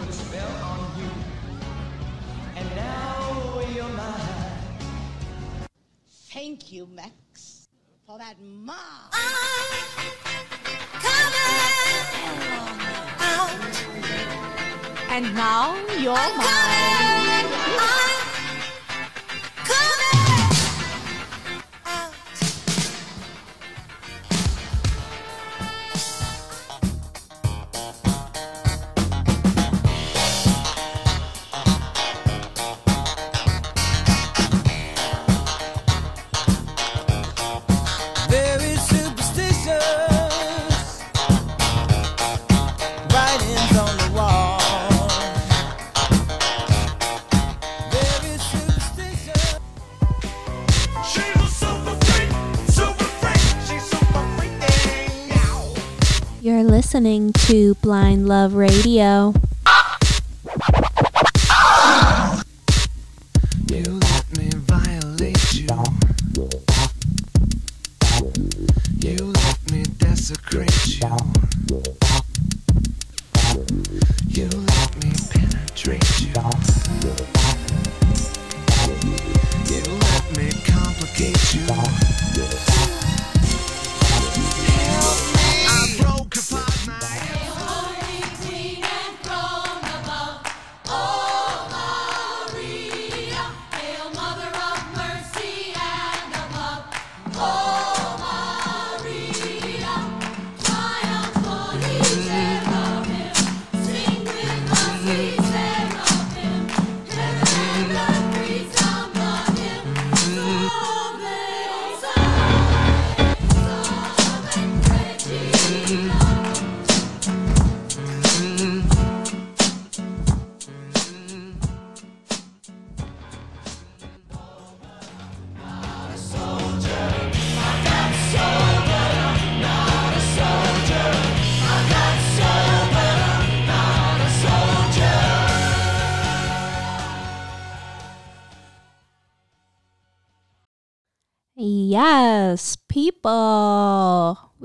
put a spell on you. And now you're mine. Thank you, Max, for that ma. And now you're mine. Radio.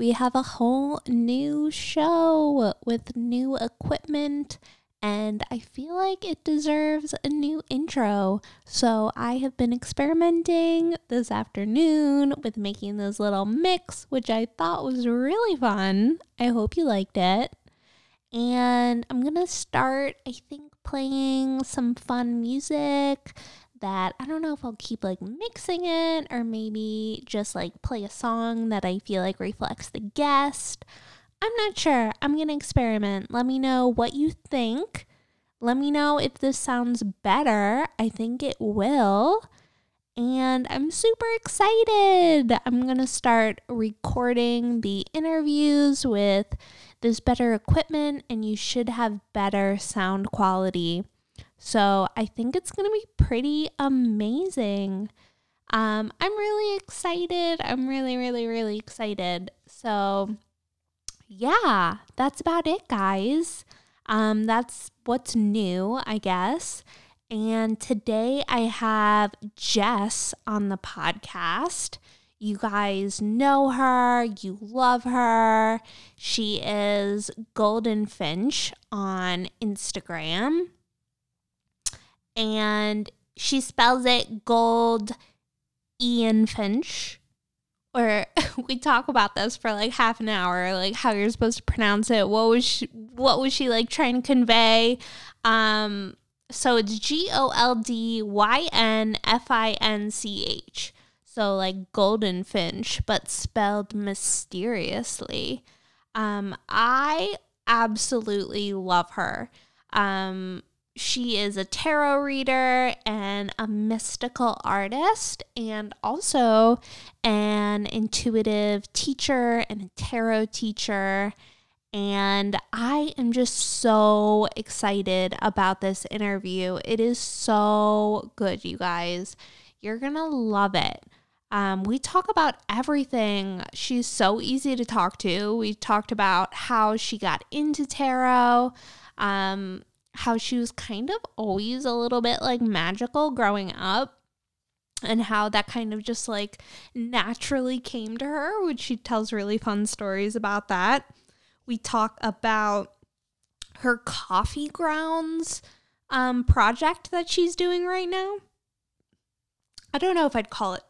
We have a whole new show with new equipment, and I feel like it deserves a new intro. So, I have been experimenting this afternoon with making this little mix, which I thought was really fun. I hope you liked it. And I'm to start, I think, playing some fun music that I don't know if I'll keep like mixing it or maybe just like play a song that I feel like reflects the guest. I'm not sure. I'm going to experiment. Let me know what you think. Let me know if this sounds better. I think it will. And I'm super excited. I'm going to start recording the interviews with this better equipment, and you should have better sound quality. So I think it's going to be pretty amazing. Um, I'm really excited. I'm really, really, really excited. So, yeah, that's about it, guys. Um, that's what's new, I guess. And today I have Jess on the podcast. You guys know her, you love her. She is Golden Finch on Instagram. And she spells it Gold Ian Finch. Or we talk about this for like half an hour, like how you're supposed to pronounce it. What was she, what was she like trying to convey? Um, so it's G O L D Y N F I N C H. So like golden finch, but spelled mysteriously. Um, I absolutely love her. Um, she is a tarot reader and a mystical artist, and also an intuitive teacher and a tarot teacher. And I am just so excited about this interview. It is so good, you guys. You're going to love it. Um, we talk about everything. She's so easy to talk to. We talked about how she got into tarot, um, how she was kind of always a little bit like magical growing up, and how that kind of just like naturally came to her, which she tells really fun stories about that. We talk about her coffee grounds um, project that she's doing right now. I don't know if I'd call it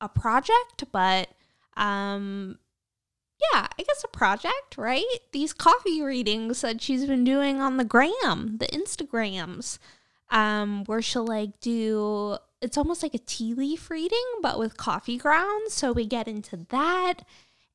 a project, but um, yeah, I guess a project, right? These coffee readings that she's been doing on the gram, the Instagrams, um, where she'll like do it's almost like a tea leaf reading, but with coffee grounds. So we get into that.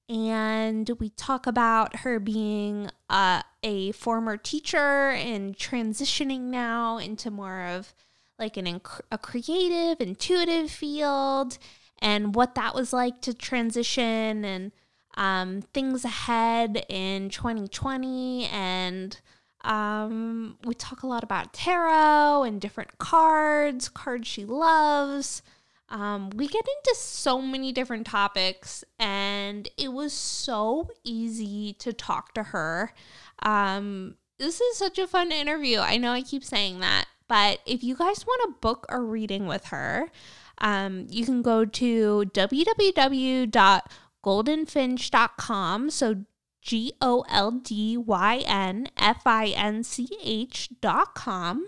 And we talk about her being uh, a former teacher and transitioning now into more of like an inc- a creative, intuitive field, and what that was like to transition and um, things ahead in 2020 and um, we talk a lot about tarot and different cards, cards she loves. Um, we get into so many different topics, and it was so easy to talk to her. Um, this is such a fun interview. I know I keep saying that, but if you guys want to book a reading with her, um, you can go to www.goldynfinch.com. So G O L D Y N F I N C H dot com.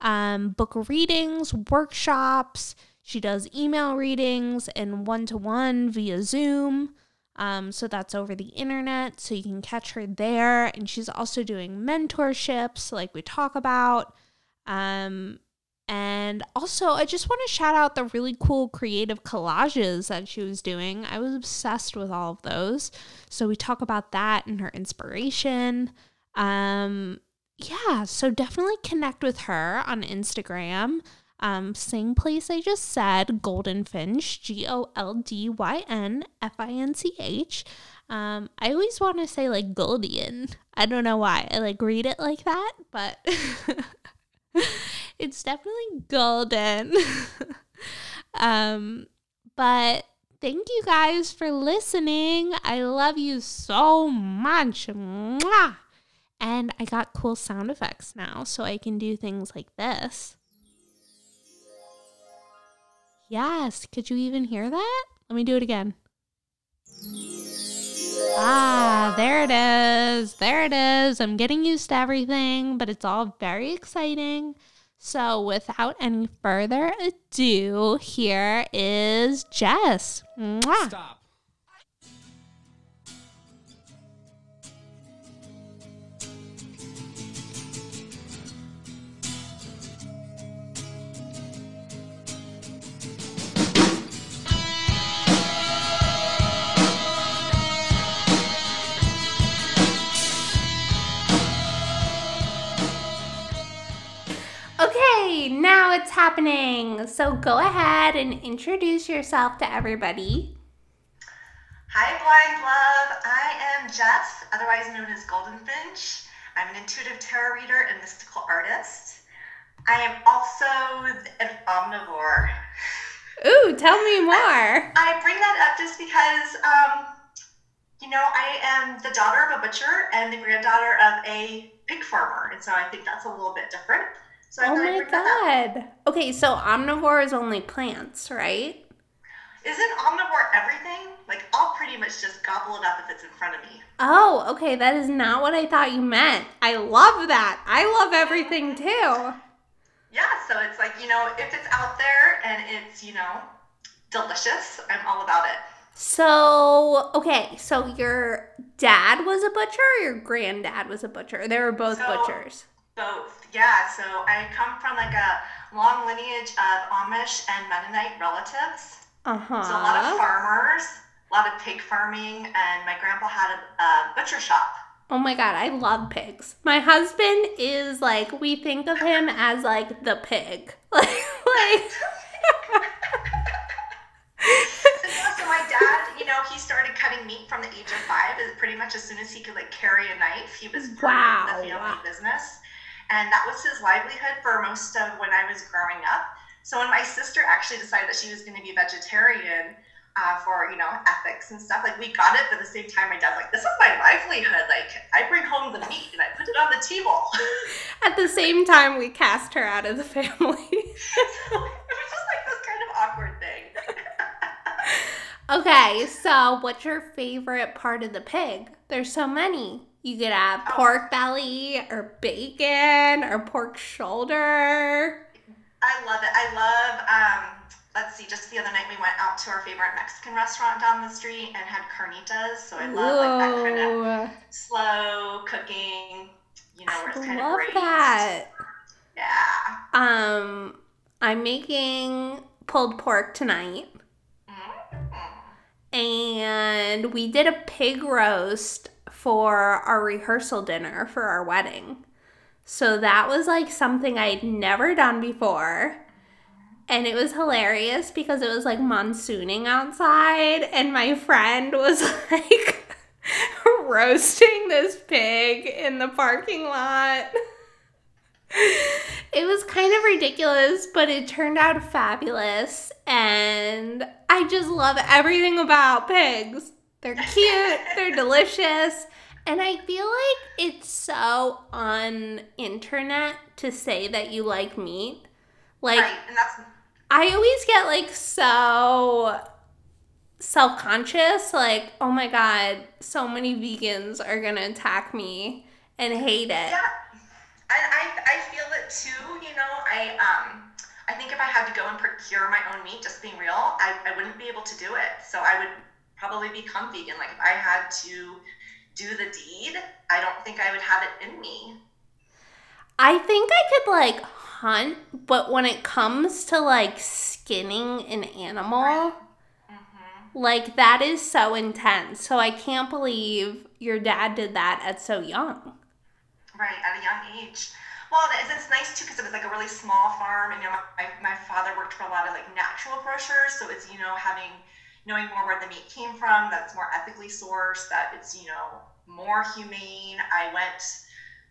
Um, book readings, workshops. She does email readings and one to one via Zoom. Um, so that's over the internet. So you can catch her there. And she's also doing mentorships, like we talk about. Um, and also, I just want to shout out the really cool creative collages that she was doing. I was obsessed with all of those. So we talk about that and her inspiration. Um, yeah, so definitely connect with her on Instagram. Um, same place I just said, Golden Finch, G O L D Y N F I N C H. Um, I always want to say like Goldian. I don't know why. I like read it like that, but it's definitely golden. um, but thank you guys for listening. I love you so much. Mwah! And I got cool sound effects now, so I can do things like this. Yes, could you even hear that? Let me do it again. Ah, there it is. There it is. I'm getting used to everything, but it's all very exciting. So, without any further ado, here is Jess. Mwah. Stop. Now it's happening. So, go ahead and introduce yourself to everybody. Hi, Blind Love. I am Jess, otherwise known as Golden Finch. I'm an intuitive tarot reader and mystical artist. I am also an omnivore. Ooh, tell me more. I bring that up just because, um, you know, I am the daughter of a butcher and the granddaughter of a pig farmer, and so I think that's a little bit different. So Oh my bring that up. god. Okay, so omnivore is only plants, right? Isn't omnivore everything? Like, I'll pretty much just gobble it up if it's in front of me. Oh, okay, that is not what I thought you meant. I love that. I love everything too. Yeah, so it's like, you know, if it's out there and it's, you know, delicious, I'm all about it. So, okay, so your dad was a butcher or your granddad was a butcher? They were both So- butchers. Both. Yeah, so I come from like a long lineage of Amish and Mennonite relatives. Uh-huh. So a lot of farmers, a lot of pig farming, and my grandpa had a, a butcher shop. Oh my god, I love pigs. My husband is like, we think of him as like the pig. Like, like. so my dad, you know, he started cutting meat from the age of five. Pretty much as soon as he could like carry a knife, he was part Wow. of the family business, and that was his livelihood for most of when I was growing up. So when my sister actually decided that she was going to be vegetarian uh, for you know ethics and stuff, like we got it, but at the same time, my dad's like, "This is my livelihood. Like I bring home the meat and I put it on the table." At the same time, we cast her out of the family. so it was just like this kind of awkward thing. okay, so what's your favorite part of the pig? There's so many. You could have pork belly or bacon or pork shoulder. I love it. I love. Um, let's see. Just the other night, we went out to our favorite Mexican restaurant down the street and had carnitas. So I love like that kind of slow cooking. You know, where it's I kind love of braised. that. Yeah. Um, I'm making pulled pork tonight. And we did a pig roast for our rehearsal dinner for our wedding. So that was like something I'd never done before. And it was hilarious because it was like monsooning outside, and my friend was like roasting this pig in the parking lot. It was kind of ridiculous, but it turned out fabulous. And I just love everything about pigs. They're cute, they're delicious. And I feel like it's so on internet to say that you like meat. Like right. And that's I always get like so self conscious, like, oh my god, so many vegans are gonna attack me and hate it. Yeah, and I, I feel it too. You know, I um I think if I had to go and procure my own meat, just being real, I, I wouldn't be able to do it. So I would probably become vegan. Like if I had to do the deed, I don't think I would have it in me. I think I could like hunt, but when it comes to like skinning an animal, mm-hmm. like that is so intense. So I can't believe your dad did that at so young. Right, at a young age. Well, it's, it's nice too because it was like a really small farm, and you know, my, my father worked for a lot of like natural grocers, so it's you know having knowing more where the meat came from, that's more ethically sourced, that it's you know more humane. I went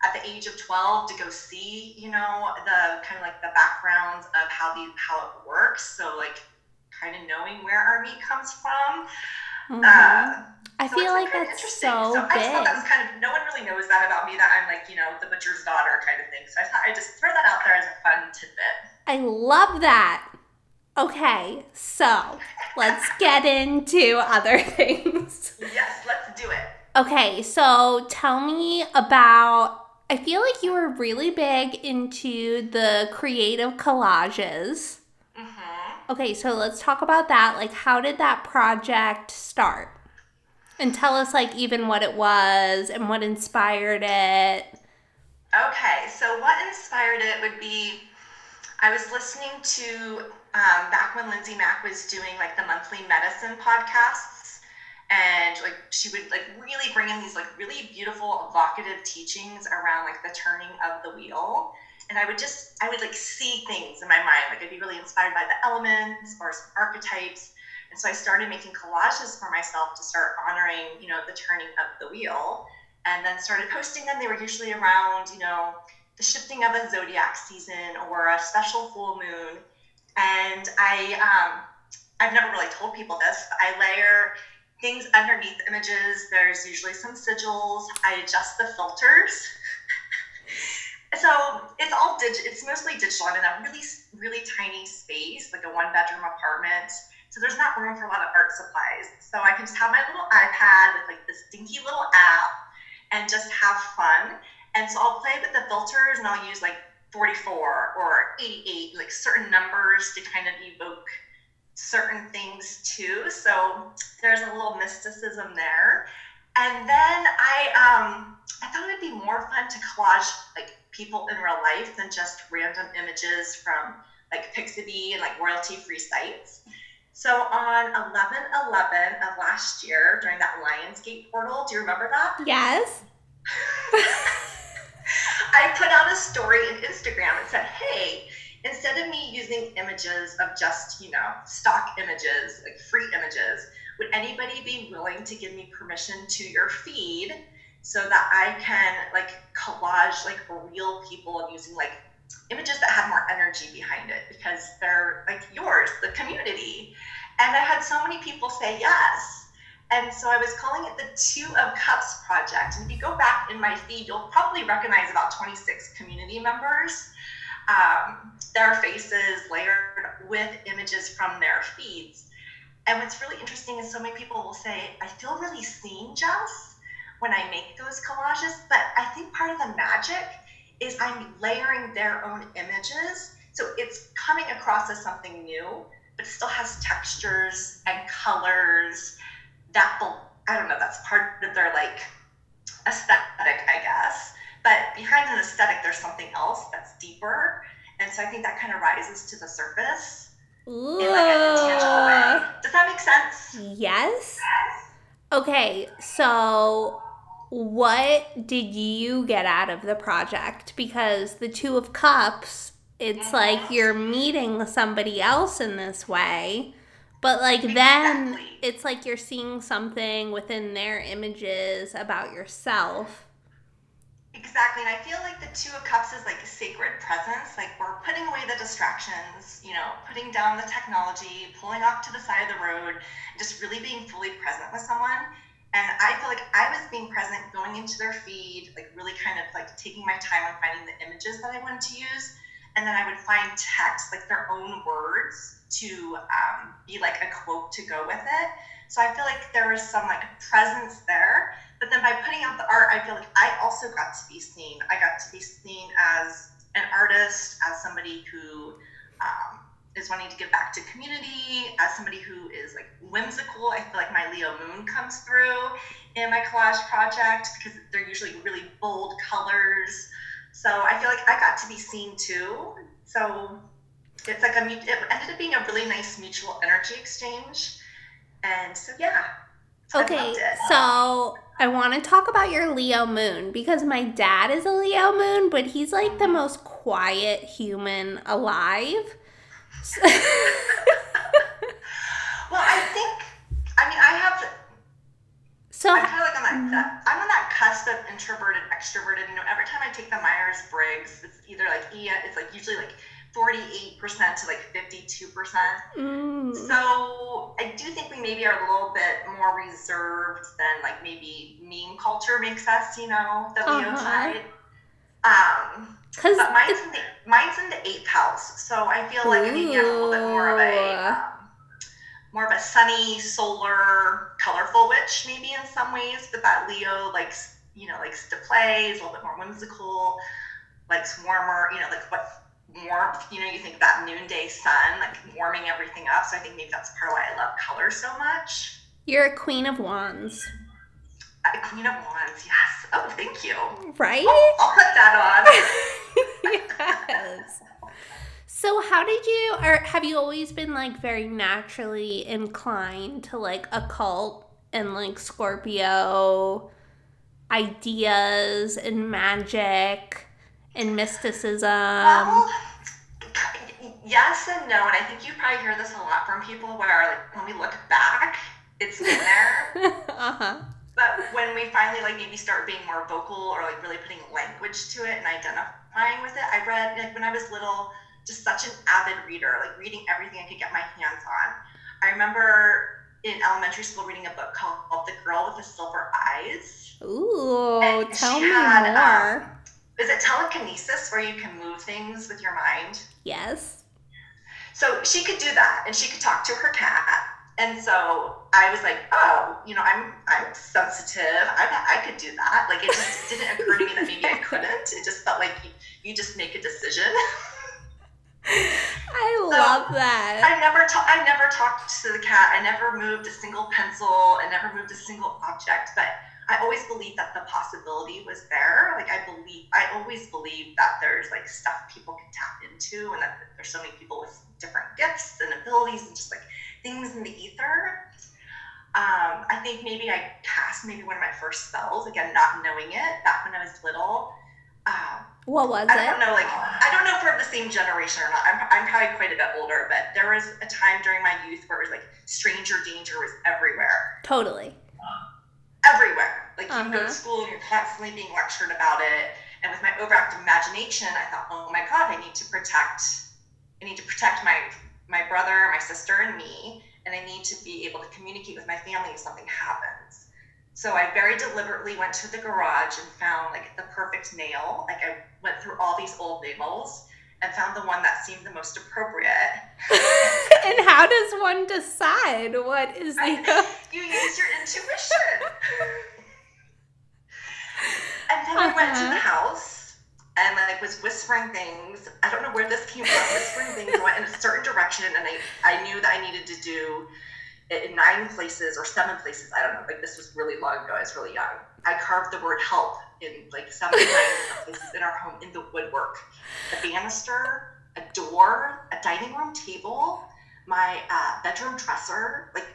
at the age of 12 to go see you know the kind of like the backgrounds of how the how it works. So like kind of knowing where our meat comes from. Uh, I so feel like that's interesting. so so I just thought that was big. kind of no one really knows that about me that I'm like you know the butcher's daughter kind of thing. So I thought I'd just throw that out there as a fun tidbit. I love that. Okay, so let's get into other things. Yes, let's do it. Okay, so tell me about. I feel like you were really big into the creative collages. Mm-hmm. Okay, so let's talk about that. Like, how did that project start? And tell us, like, even what it was and what inspired it. Okay, so what inspired it would be I was listening to um, back when Lindsay Mack was doing like the monthly medicine podcasts, and like she would like really bring in these like really beautiful evocative teachings around like the turning of the wheel. And I would just I would like see things in my mind, like I'd be really inspired by the elements or some archetypes. And so I started making collages for myself to start honoring, you know, the turning of the wheel and then started posting them. They were usually around, you know, the shifting of a zodiac season or a special full moon. And I, um, I've never really told people this, I layer things underneath images. There's usually some sigils. I adjust the filters. so it's all dig- It's mostly digital. I'm in a really, really tiny space, like a one bedroom apartment. So there's not room for a lot of art supplies. So I can just have my little iPad with like this dinky little app and just have fun. And so I'll play with the filters and I'll use like 44 or 88, like certain numbers to kind of evoke certain things too. So there's a little mysticism there. And then I um I thought it would be more fun to collage like people in real life than just random images from like Pixabay and like royalty free sites. So on 11 11 of last year during that Lionsgate portal, do you remember that? Yes. I put out a story in Instagram and said, hey, instead of me using images of just, you know, stock images, like free images, would anybody be willing to give me permission to your feed so that I can like collage like real people and using like images that have more energy behind it because they're like yours, the community. And I had so many people say yes. And so I was calling it the Two of Cups Project. And if you go back in my feed, you'll probably recognize about 26 community members, um, their faces layered with images from their feeds. And what's really interesting is so many people will say, I feel really seen, Jess. when I make those collages. But I think part of the magic is I'm layering their own images. So it's coming across as something new, but it still has textures and colors that I don't know, that's part of their like aesthetic, I guess. But behind an aesthetic, there's something else that's deeper. And so I think that kind of rises to the surface in like a tangible way. Does that make sense? Yes. Okay, so what did you get out of the project? Because the Two of Cups, it's like mm-hmm. you're meeting somebody else in this way, but like then Exactly. it's like you're seeing something within their images about yourself. Exactly, and I feel like the Two of Cups is like a sacred presence. Like we're putting away the distractions, you know, putting down the technology, pulling off to the side of the road, just really being fully present with someone. And I feel like I was being present, going into their feed, like really kind of like taking my time on finding the images that I wanted to use. And then I would find text, like their own words, to um, be like a quote to go with it. So I feel like there was some like presence there. But then by putting out the art, I feel like I also got to be seen. I got to be seen as an artist, as somebody who um, is wanting to give back to community, as somebody who is like whimsical. I feel like my Leo moon comes through in my collage project because they're usually really bold colors. So I feel like I got to be seen too. So it's like a it ended up being a really nice mutual energy exchange. And so yeah. I Okay, it. so I want to talk about your Leo moon because my dad is a Leo moon, but he's like the most quiet human alive. Well, I think, I mean, I have, so I'm kind of like on that, I'm on that cusp of introverted, extroverted. You know, every time I take the Myers Briggs, it's either like E, it's like usually like 48% to like 52%. Mm, So I do think we maybe are a little bit more reserved than like maybe meme culture makes us, you know, the Leo Uh-huh. side. Um, but mine's in the mine's in the eighth house, so I feel like maybe I'm a little bit more of a um, more of a sunny, solar, colorful witch, maybe in some ways. But that Leo likes, you know, likes to play, is a little bit more whimsical, likes warmer, you know, like what warmth, you know, you think that noonday sun, like warming everything up. So I think maybe that's part of why I love color so much. you're a queen of wands, Uh, Queen of Wands, yes. Oh, thank you. right? I'll put that on. yes. So how did you or have you always been like very naturally inclined to like occult and like Scorpio ideas and magic and mysticism? Well, yes and no, and I think you probably hear this a lot from people where like when we look back, it's in there. uh-huh. but when we finally like maybe start being more vocal or like really putting language to it and identifying with it, I read like when I was little, just such an avid reader, like reading everything I could get my hands on. I remember in elementary school reading a book called The Girl with the Silver Eyes. Ooh, And tell me had, more. um, Is it telekinesis where you can move things with your mind? yes. So she could do that, and she could talk to her cat. And so I was like, oh, you know, I'm I'm sensitive. I, I could do that. Like it just didn't occur to me that maybe I couldn't. It just felt like you, you just make a decision. I love that. I never ta- I never talked to the cat. I never moved a single pencil. I never moved a single object. But I always believed that the possibility was there. Like I believe, I always believed that there's like stuff people can tap into, and that there's so many people with different gifts and abilities, and just like things in the ether. Um, I think maybe I cast maybe one of my first spells again, not knowing it back when I was little. Um, what was it? I don't know, like I don't know if we're of the same generation or not. I'm, I'm probably quite a bit older, but there was a time during my youth where it was like stranger danger was everywhere, Totally. Everywhere. Like you go Uh-huh. to school and you're constantly being lectured about it. And with my overactive imagination, I thought, oh my god, I need to protect. I need to protect my my brother, my sister, and me, and I need to be able to communicate with my family if something happens. So I very deliberately went to the garage and found like the perfect nail. Like I went through all these old nails and found the one that seemed the most appropriate. and how does one decide what is the you use your intuition. And then I went to Uh-huh. the house and like was whispering things. I don't know where this came from. Whispering things went in a certain direction, and I I knew that I needed to do it in nine places or seven places. I don't know. Like this was really long ago. I was really young. I carved the word help in like some places in our home in the woodwork. A banister, a door, a dining room table, my uh, bedroom dresser. Like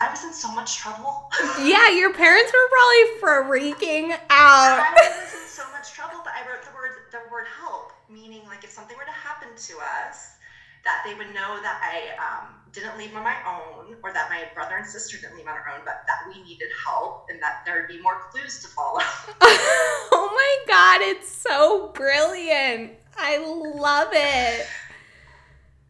I was in so much trouble. Yeah, your parents were probably freaking out. I was in so much trouble, but I wrote the word the word help, meaning like if something were to happen to us, that they would know that I um, didn't leave on my own, or that my brother and sister didn't leave on their own, but that we needed help, and that there would be more clues to follow. oh my god, it's so brilliant. I love it.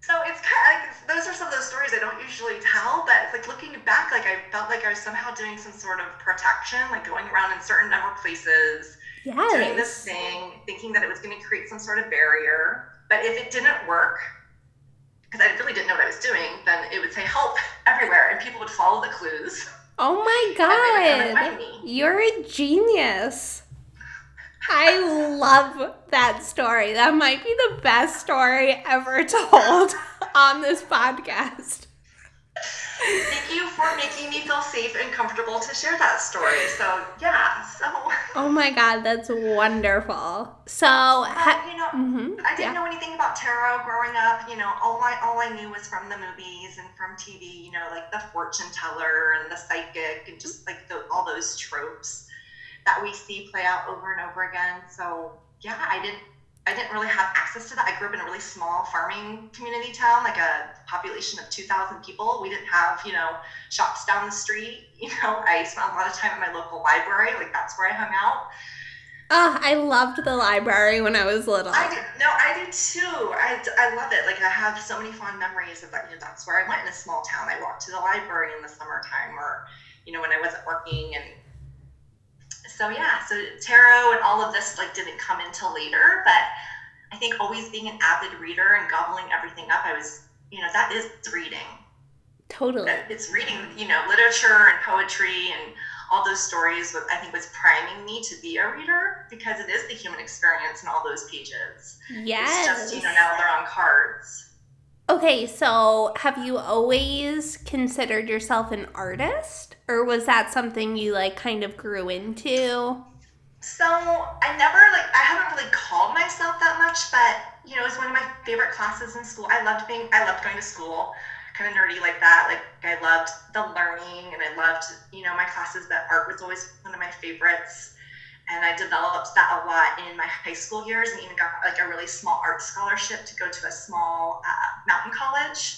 so it's kind of like those are some of those stories I don't usually tell, but it's like looking back, like I felt like I was somehow doing some sort of protection, like going around in certain number of places. doing this thing, thinking that it was going to create some sort of barrier. But if it didn't work, because I really didn't know what I was doing, then it would say help everywhere, and people would follow the clues. Oh my And they would come and god. You're a genius. I love that story. That might be the best story ever told on this podcast. Thank you for making me feel safe and comfortable to share that story. So yeah, so Oh my god, that's wonderful. So, ha- you know. mhm, I didn't yeah. know anything about tarot growing up. You know, all I all I knew was from the movies and from TV. You know, like the fortune teller and the psychic, and just like the, all those tropes that we see play out over and over again. So yeah, I didn't I didn't really have access to that. I grew up in a really small farming community town, like a population of two thousand people. We didn't have you know shops down the street. You know, I spent a lot of time at my local library. Like that's where I hung out. Oh, I loved the library when I was little. I do, no, I do too. I, I love it. Like I have so many fond memories of that. You know, that's where I went in a small town. I walked to the library in the summertime, or you know, when I wasn't working. And so yeah, so tarot and all of this like didn't come until later. But I think always being an avid reader and gobbling everything up, I was, you know, that is reading. Totally. It's reading, you know, literature and poetry and all those stories. What I think was priming me to be a reader because it is the human experience in all those pages. Yes. It's just, you know, now they're on cards. Okay, so have you always considered yourself an artist? Or was that something you like kind of grew into? So I never like I haven't really called myself that much, but you know, it was one of my favorite classes in school. I loved being I loved going to school, kind of nerdy like that. Like I loved the learning and I loved, you know, my classes, but art was always one of my favorites. And I developed that a lot in my high school years and even got like a really small art scholarship to go to a small uh, mountain college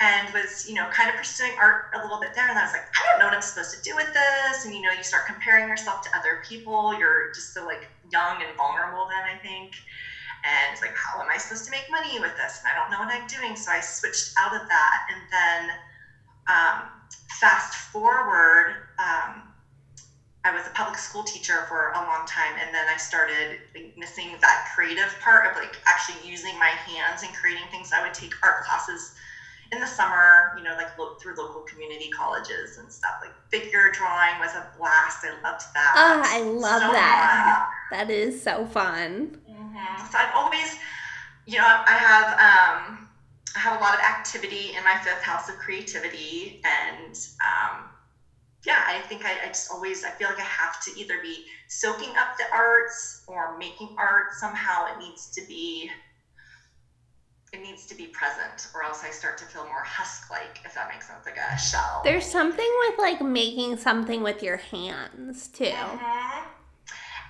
and was, you know, kind of pursuing art a little bit there. And I was like, I don't know what I'm supposed to do with this. And, you know, you start comparing yourself to other people. You're just so like young and vulnerable then, I think. And it's like, how am I supposed to make money with this? And I don't know what I'm doing. So I switched out of that. And then um, fast forward, um, I was a public school teacher for a long time, and then I started missing that creative part of like actually using my hands and creating things. I would take art classes in the summer, you know, like lo- through local community colleges and stuff. Like figure drawing was a blast. I loved that. Ah, I love So that. That is so fun. Mhm. So I've always, you know, I have um, I have a lot of activity in my fifth house of creativity, and um, yeah, I think I, I just always I feel like I have to either be soaking up the arts or making art somehow. It needs to be it needs to be present, or else I start to feel more husk-like, if that makes sense, like a shell. There's something with like making something with your hands too. Mhm.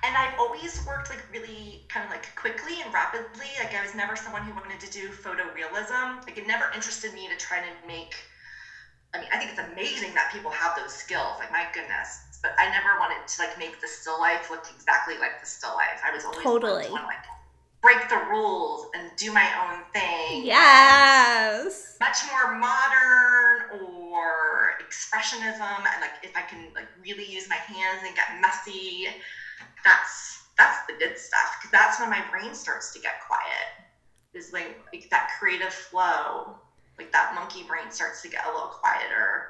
And I've always worked like really kind of like quickly and rapidly. Like I was never someone who wanted to do photorealism. Like it never interested me to try to make. I mean, I think it's amazing that people have those skills. Like my goodness, but I never wanted to like make the still life look exactly like the still life. I was always to Totally. wanna, like break the rules and do my own thing Yes. much more modern or expressionism and like if i can like really use my hands and get messy that's that's the good stuff because that's when my brain starts to get quiet is like, like that creative flow like that monkey brain starts to get a little quieter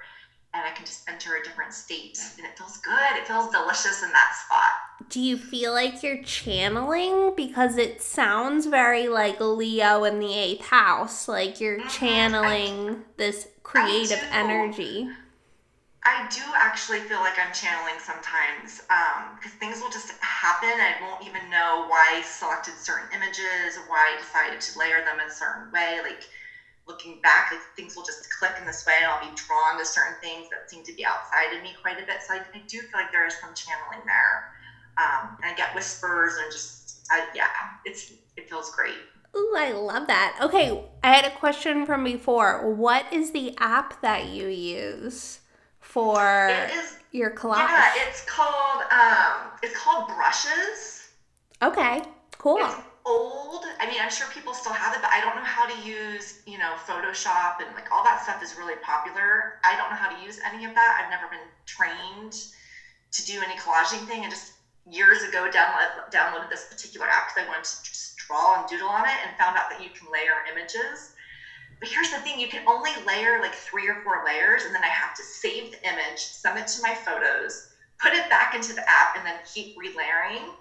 and i can just enter a different state and it feels good it feels delicious in that spot do you feel like you're channeling? Because it sounds very like Leo in the eighth house. Like you're Mhm. channeling this creative do. energy. I do actually feel like I'm channeling sometimes because things will just happen. I won't even know why I selected certain images, why I decided to layer them in a certain way. Like looking back, like things will just click in this way, and I'll be drawn to certain things that seem to be outside of me quite a bit. So I, I do feel like there is some channeling there, um, and I get whispers and just, I, yeah, it's it feels great. Ooh, I love that. Okay, I had a question from before. What is the app that you use for is, your collage? yeah, it's called um, it's called Brushes. okay, cool. It's old. I mean, I'm sure people still have it, but I don't know how to use, you know, Photoshop and like all that stuff is really popular. I don't know how to use any of that. I've never been trained to do any collaging thing. I just years ago download, downloaded this particular app because I wanted to just draw and doodle on it and found out that you can layer images. But here's the thing you can only layer like three or four layers, and then I have to save the image, send it to my photos, put it back into the app, and then keep relayering.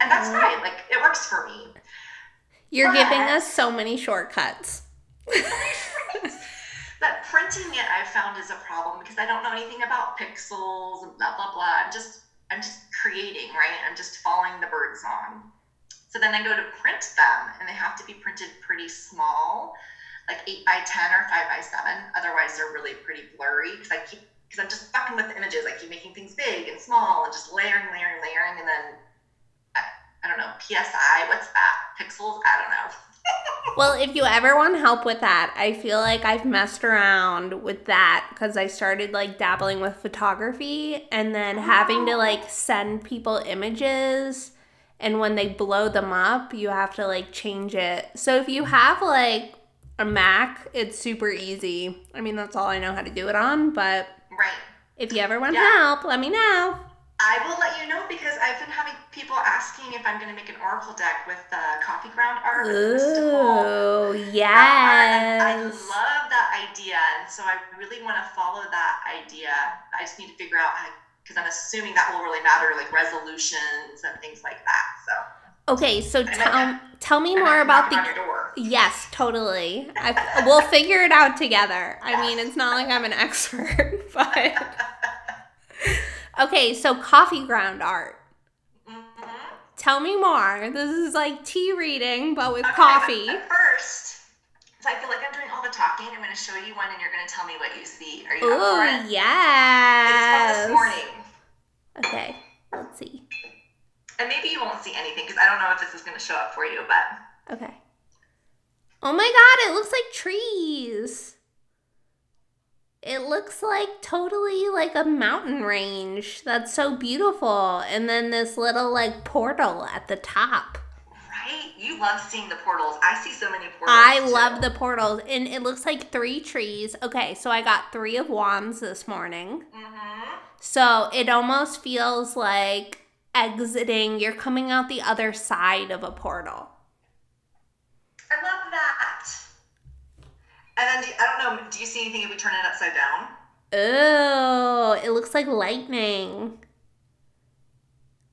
And that's Mhm. fine. Like, it works for me. You're giving us so many shortcuts. But printing it, I found is a problem because I don't know anything about pixels and blah blah blah. I'm just I'm just creating, right? I'm just following the bird song. So then I go to print them, and they have to be printed pretty small, like eight by ten or five by seven. Otherwise, they're really pretty blurry because I keep because I'm just fucking with the images. I keep making things big and small and just layering, layering, layering, and then I, don't know PSI. What's that? Pixels? I don't know. Well, if you ever want help with that, I feel like I've messed around with that because I started like dabbling with photography and then having to like oh. send people images. And when they blow them up, you have to like change it. So if you have like a Mac, it's super easy. I mean, that's all I know how to do it on. But Right. if you ever want Yeah. help, let me know. I will let you know because I've been having people asking if I'm going to make an oracle deck with uh, coffee ground art. Ooh, art, I love that idea, and so I really want to follow that idea. I just need to figure out because I'm assuming that will really matter, like resolutions and things like that. So Okay, so tell tell me more about the door. Yes, totally. I, we'll figure it out together. I mean, it's not like I'm an expert, but okay. So coffee ground art. Mhm. Tell me more. This is like tea reading, but with Okay, coffee. But first, so I feel like I'm doing all the talking. I'm going to show you one, and you're going to tell me what you see. Are you up for Ooh, it? It's from yes. this morning. Okay, let's see. And maybe you won't see anything because I don't know if this is going to show up for you, but Okay. Oh my god, it looks like trees. It looks like totally like a mountain range. That's so beautiful. And then this little like portal at the top. right? You love seeing the portals. I see so many portals. I too. love the portals. And it looks like three trees. Okay, so I got three of wands this morning. Mhm. So it almost feels like exiting, you're coming out the other side of a portal. I love that. And then do, I don't know. Do you see anything if we turn it upside down? Oh, it looks like lightning.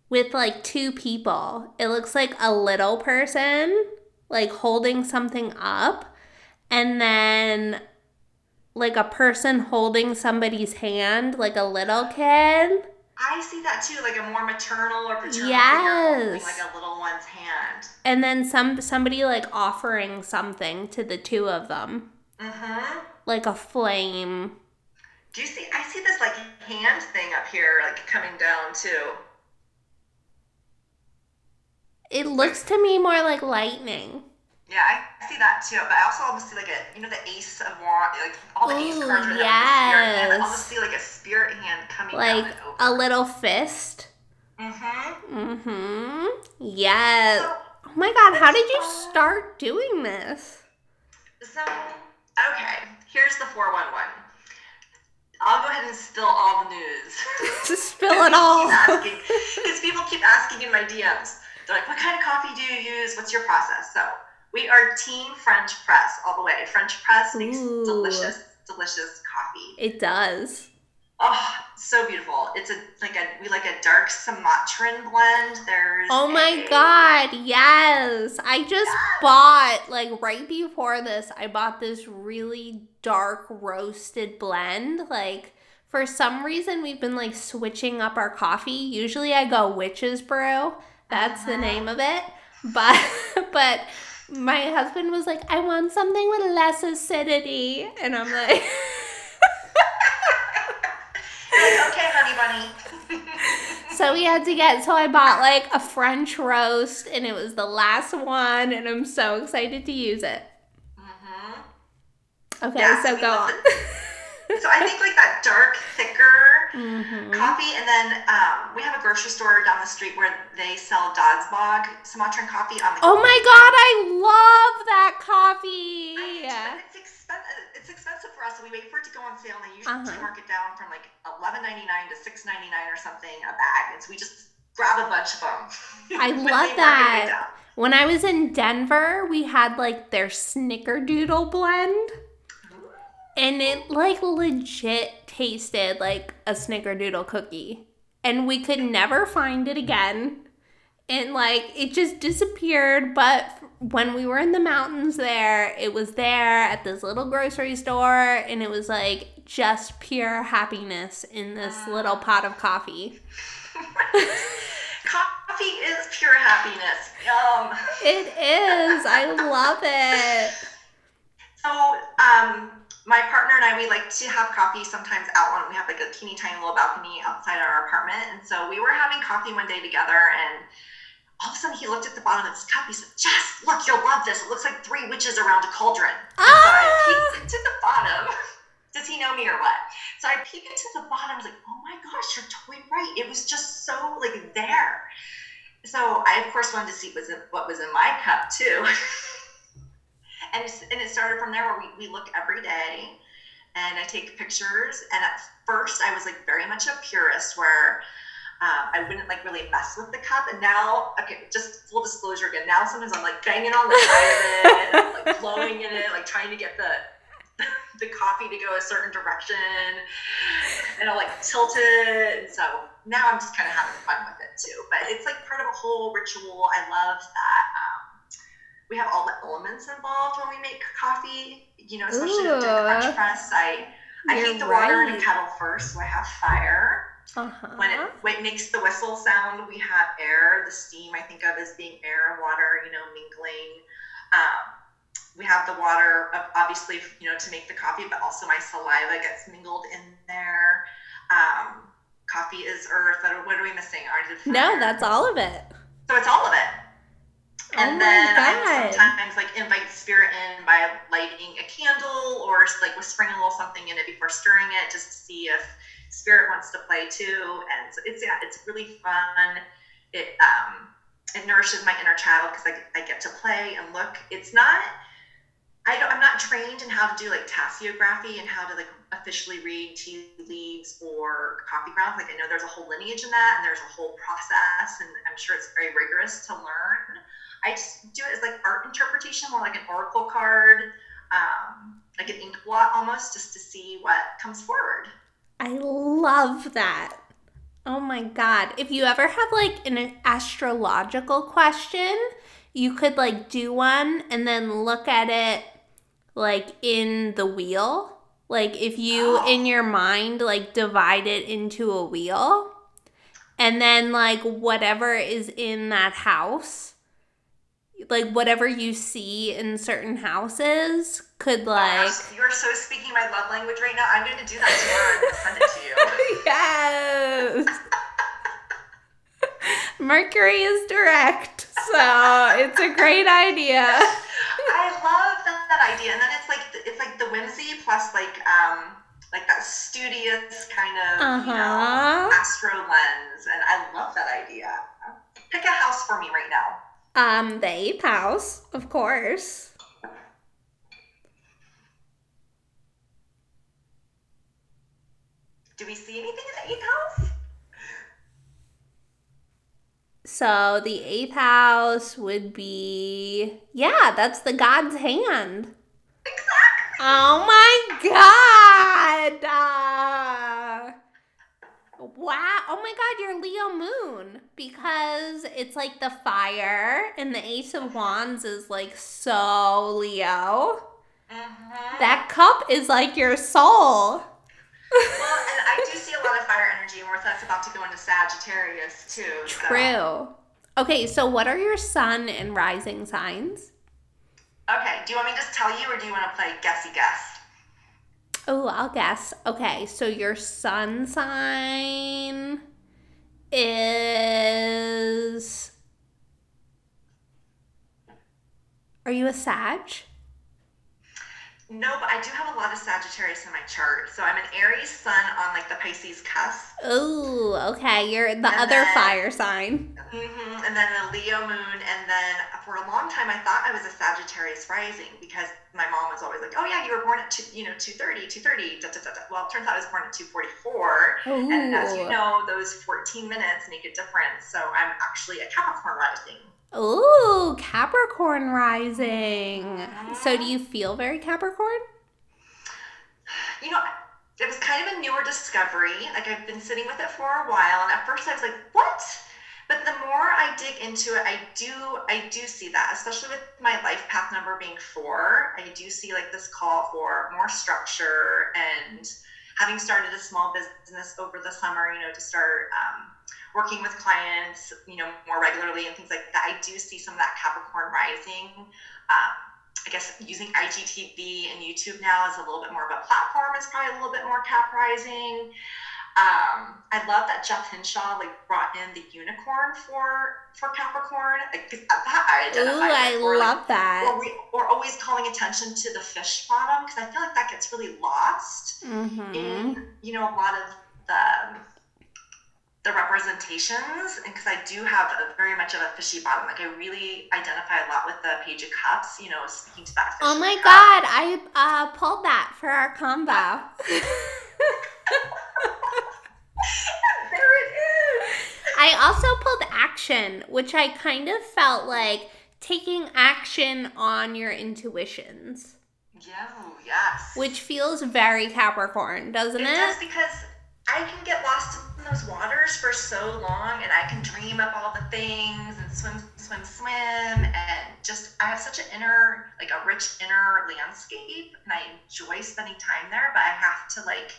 With like two people. It looks like a little person like holding something up and then like a person holding somebody's hand like a little kid. I see that too, like a more maternal or paternal Yes. figure like a little one's hand. And then some somebody like offering something to the two of them. Mm-hmm. Like a flame. Do you see? I see this like hand thing up here, like coming down too. It looks to me more like lightning. Yeah, I see that too. But I also almost see like a, you know, the ace of wands, like all the ace Ooh, cards are yes. I almost see like a spirit hand coming Like a little fist. Mm-hmm. Mm-hmm. Yes. So, Oh my god, how did you start doing this? so okay, here's the four one one. I'll go ahead and spill all the news. Just spill it all. Because people keep asking in my DMs. They're like, what kind of coffee do you use? What's your process? So we are team French press all the way. French press makes Ooh. delicious, delicious coffee. It does. Oh, so beautiful. It's a like a we like a dark Sumatran blend. There's Oh my a- god, yes. I just bought like right before this, I bought this really dark roasted blend. Like for some reason we've been like switching up our coffee. Usually I go witch's brew. That's the Uh-huh. name of it. But but my husband was like, I want something with less acidity. And I'm like like, okay, honey bunny. So we had to get, so I bought like a French roast and it was the last one and I'm so excited to use it. Mhm. Okay, Yeah, so go on. So I think like that dark, thicker Mhm. coffee, and then um, we have a grocery store down the street where they sell Dod's Bog Sumatran coffee on the. Oh my god, I love that coffee. I It's expensive. It's expensive for us, so we wait for it to go on sale, and they usually Uh-huh. mark it down from like eleven ninety nine to six ninety nine or something a bag, and so we just grab a bunch of them. I love they mark it way that. When I was in Denver, we had like their snickerdoodle blend. And it like legit tasted like a snickerdoodle cookie. And we could never find it again. And like it just disappeared. But when we were in the mountains there, it was there at this little grocery store. And it was like just pure happiness in this little pot of coffee. Coffee is pure happiness. Yum. It is. I love it. So, um, my partner and I, we like to have coffee sometimes out on. We have like a teeny tiny little balcony outside our apartment, and so we were having coffee one day together, and all of a sudden he looked at the bottom of his cup. He said, "Jess, look, you'll love this. It looks like three witches around a cauldron." And so I Ah! peeked into the bottom. Does he know me or what? So I peeked into the bottom. I was like, "Oh my gosh, you're totally right. It was just so like there." So I of course wanted to see what was in, what was in my cup too. and, it's- and it started from there where we, we look every day and I take pictures. And at first I was like very much a purist where um, I wouldn't like really mess with the cup. And now, okay, just full disclosure again, now sometimes I'm like banging on the side of it, like blowing in it, like trying to get the the coffee to go a certain direction and I'll like tilt it. And so now I'm just kind of having fun with it too. But it's like part of a whole ritual. I love that. Um, we have all the elements involved when we make coffee, you know, especially during the French Ooh. press. I, I heat the water in a kettle first, so I have fire. Uh-huh. When it, when it makes the whistle sound, we have air. The steam I think of as being air and water, you know, mingling. Um, we have the water, of- obviously, you know, to make the coffee, but also my saliva gets mingled in there. Um, coffee is earth. What are, we missing? Are no, that's all of it. So it's all of it. Oh And my then I sometimes like invite spirit in by lighting a candle or like whispering a little something in it before stirring it, just to see if spirit wants to play too. And so it's yeah, it's really fun. It um it nourishes my inner child because I, I get to play and look. It's not I don't, I'm not trained in how to do like tasseography and how to like officially read tea leaves or coffee grounds. Like I know there's a whole lineage in that and there's a whole process and I'm sure it's very rigorous to learn. I just do it as like art interpretation, more like an oracle card, um, like an ink blot almost, just to see what comes forward. I love that. Oh my god. If you ever have like an astrological question, you could like do one and then look at it like in the wheel. Like if you Oh. in your mind like divide it into a wheel and then like whatever is in that house like whatever you see in certain houses could like Gosh, you are so speaking my love language right now. I'm going to do that tomorrow and send it to you. yes. Mercury is direct, so it's a great idea. I love that, that idea, and then it's like it's like the whimsy plus like um like that studious kind of you know Uh-huh. astro lens, and I love that idea. Pick a house for me right now. Um, the eighth house, of course. Do we see anything in the eighth house? So the eighth house would be yeah, that's the god's hand. Exactly. Oh my god! Uh, Wow. Oh my god, you're Leo Moon. Because it's like the fire and the Ace of Wands is like so Leo. Mhm. That cup is like your soul. Well, and I do see a lot of fire energy, and we're that's about to go into Sagittarius too. so- True. Okay, so what are your sun and rising signs? Okay, do you want me to just tell you, or do you want to play guessy guess? Oh, I'll guess. Okay, so your sun sign is. Are you a Sag? No, but I do have a lot of Sagittarius in my chart. So I'm an Aries sun on like the Pisces cusp, Oh, okay. You're the And other then- fire sign. hmm and then a Leo moon, and then for a long time I thought I was a Sagittarius rising because my mom was always like, "Oh yeah, you were born at two, you know 2:30, 2:30." Da, da, da, da. Well, it turns out I was born at 2:44, and as you know, those 14 minutes make a difference. So I'm actually a Capricorn rising. Ooh, Capricorn rising. So do you feel very Capricorn? you know, it was kind of a newer discovery. Like I've been sitting with it for a while, and at first I was like, "What?" But the more I dig into it, I do I do see that, especially with my life path number being four. I do see like this call for more structure and having started a small business over the summer, you know, to start um, working with clients, you know, more regularly and things like that. I do see some of that Capricorn rising. Um, I guess using IGTV and YouTube now is a little bit more of a platform. It's probably a little bit more cap rising. Um, I love that Jeff Hinshaw like brought in the unicorn for for Capricorn. Like, that I identify. Ooh, I. Or, like, love that. or, we, or always calling attention to the fish bottom because I feel like that gets really lost Mm-hmm. in you know a lot of the the representations because I do have a very much of a fishy bottom like I really identify a lot with the page of cups you know speaking to that Oh my cup. god, I uh, pulled that for our combo. there it is I also pulled action, which I kind of felt like taking action on your intuitions, yeah yes which feels very Capricorn, doesn't it it? does because I can get lost those waters for so long and I can dream up all the things and swim, swim, swim and just I have such an inner, like a rich inner landscape and I enjoy spending time there, but I have to like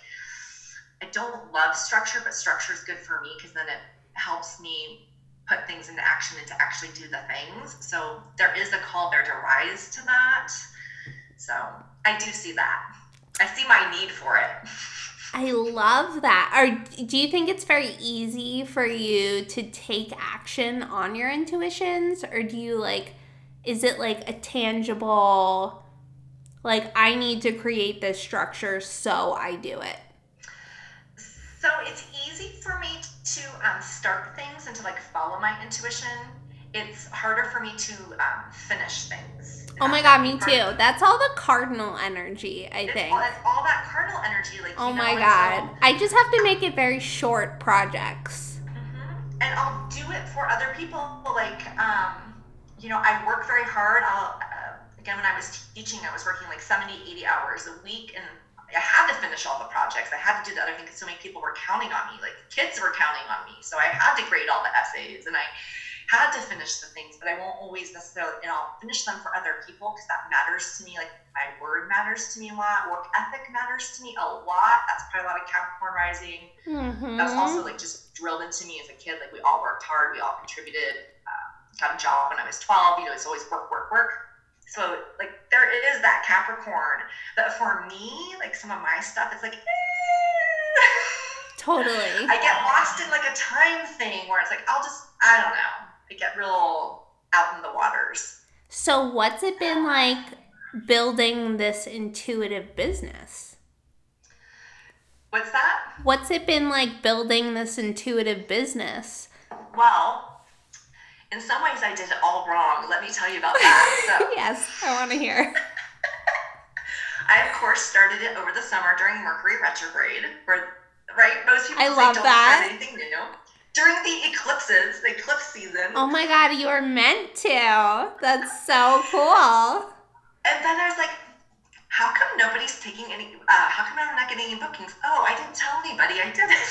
I don't love structure, but structure is good for me because then it helps me put things into action and to actually do the things. So there is a call there to rise to that. So I do see that. I see my need for it. I love that. Or do you think it's very easy for you to take action on your intuitions? Or do you like, is it like a tangible, like, I need to create this structure, so I do it? So it's easy for me to um, start things and to like follow my intuition. It's harder for me to um, finish things. Oh my god, me too. That's all the cardinal energy, I It's think. all, it's all that cardinal energy, like Oh you know, my and god. so- I just have to make it very short projects. Mhm. And I'll do it for other people. Like, um, you know, I work very hard. I'll, uh, again, when I was teaching, I was working like 70, 80 hours a week. And I had to finish all the projects. I had to do the other thing because so many people were counting on me. Like, kids were counting on me. So I had to grade all the essays and I had to finish the things, but I won't always necessarily, and I'll finish them for other people because that matters to me. Like, my word matters to me a lot. Work ethic matters to me a lot. That's probably a lot of Capricorn rising Mm-hmm. that's also like just drilled into me as a kid. Like we all worked hard, we all contributed. Uh, got a job when I was 12. You know, it's always work, work, work. So like there is that Capricorn, but for me, like some of my stuff, it's like. eh. Totally. I get lost in like a time thing where it's like I'll just I don't know. I get real out in the waters. So, what's it been like building this intuitive business? What's that? What's it been like building this intuitive business? Well, in some ways I did it all wrong. Let me tell you about that. So yes, I want to hear. I, of course, started it over the summer during Mercury retrograde, where, right, most people I love don't that. start anything new. During the eclipses, the eclipse season. Oh my god, you were meant to. That's so cool. And then I was like, how come nobody's taking any, uh, how come I'm not getting any bookings? Oh, I didn't tell anybody I did it.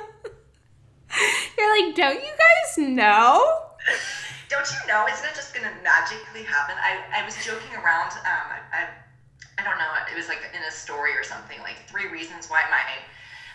You're like, don't you guys know? Don't you know? Isn't it just gonna magically happen? I, I was joking around. Um, I, I, I don't know. It was like in a story or something. Like three reasons why my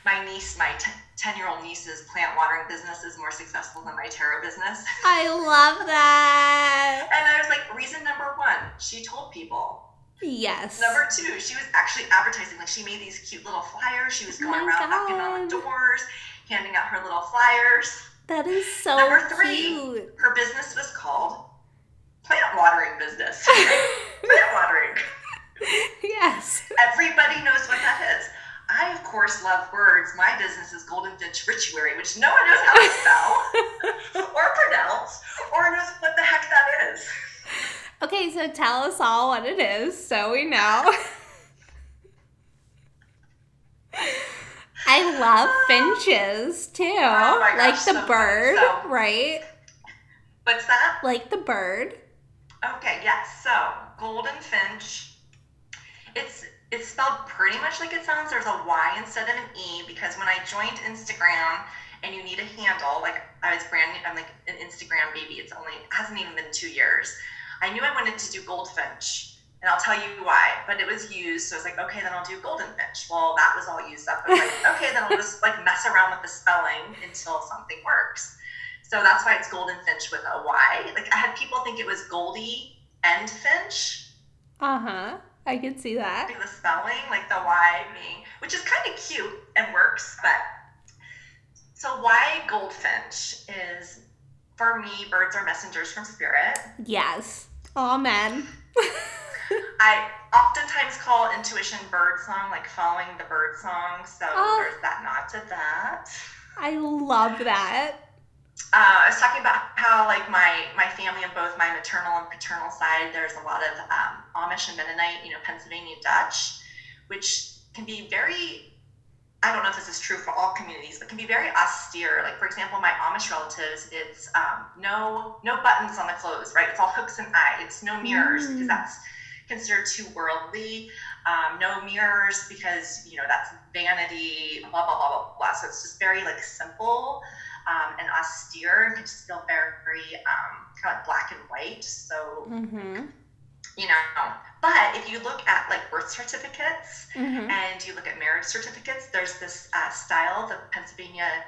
my niece, my ten year old niece's plant watering business is more successful than my tarot business. I love that. And I was like, reason number one, she told people. Yes. Number two, she was actually advertising. Like she made these cute little flyers. She was Oh going my around knocking on the doors, handing out her little flyers. that is so Number three, cute. her business was called Plant Watering Business. plant watering. yes. Everybody knows what that is. I, of course, love words. My business is Goldyn Finch Rituary, which no one knows how to spell or pronounce or knows what the heck that is. Okay, so tell us all what it is so we know. I love finches too. Oh my like the so fun. bird, So- right? What's that? Like the bird. Okay, yes. So Goldyn Finch. It's it's spelled pretty much like it sounds. There's a Y instead of an E because when I joined Instagram and you need a handle, like I was brand new, I'm like an Instagram baby. It's only it hasn't even been two years. I knew I wanted to do Goldfinch, and I'll tell you why. But it was used, so I was like, okay, then I'll do Golden Finch. Well, that was all used up. I was like, okay, then I'll just like mess around with the spelling until something works. So that's why it's Goldyn Finch with a Y. Like I had people think it was Goldie and Finch. Uh huh. I can see that. The spelling, like the Y being, which is kind of cute and works, but so why Goldfinch is for me, birds are messengers from spirit. Yes. Amen. I oftentimes call intuition bird song, like following the bird song. So Oh. there's that nod to that. I love that. Uh, I was talking about how like my my family on both my maternal and paternal side, there's a lot of um, Amish and Mennonite, you know, Pennsylvania Dutch, which can be very. I don't know if this is true for all communities, but can be very austere. Like for example, my Amish relatives, it's um, no no buttons on the clothes, right? It's all hooks and eyes, it's no mirrors because Mm. that's considered too worldly. Um, no mirrors because you know that's vanity. Blah blah blah blah blah. So it's just very like simple um, and austere and can just feel very um, kind of like black and white. So, Mm-hmm. you know, but if you look at like birth certificates Mm-hmm. and you look at marriage certificates, there's this uh, style, the Pennsylvania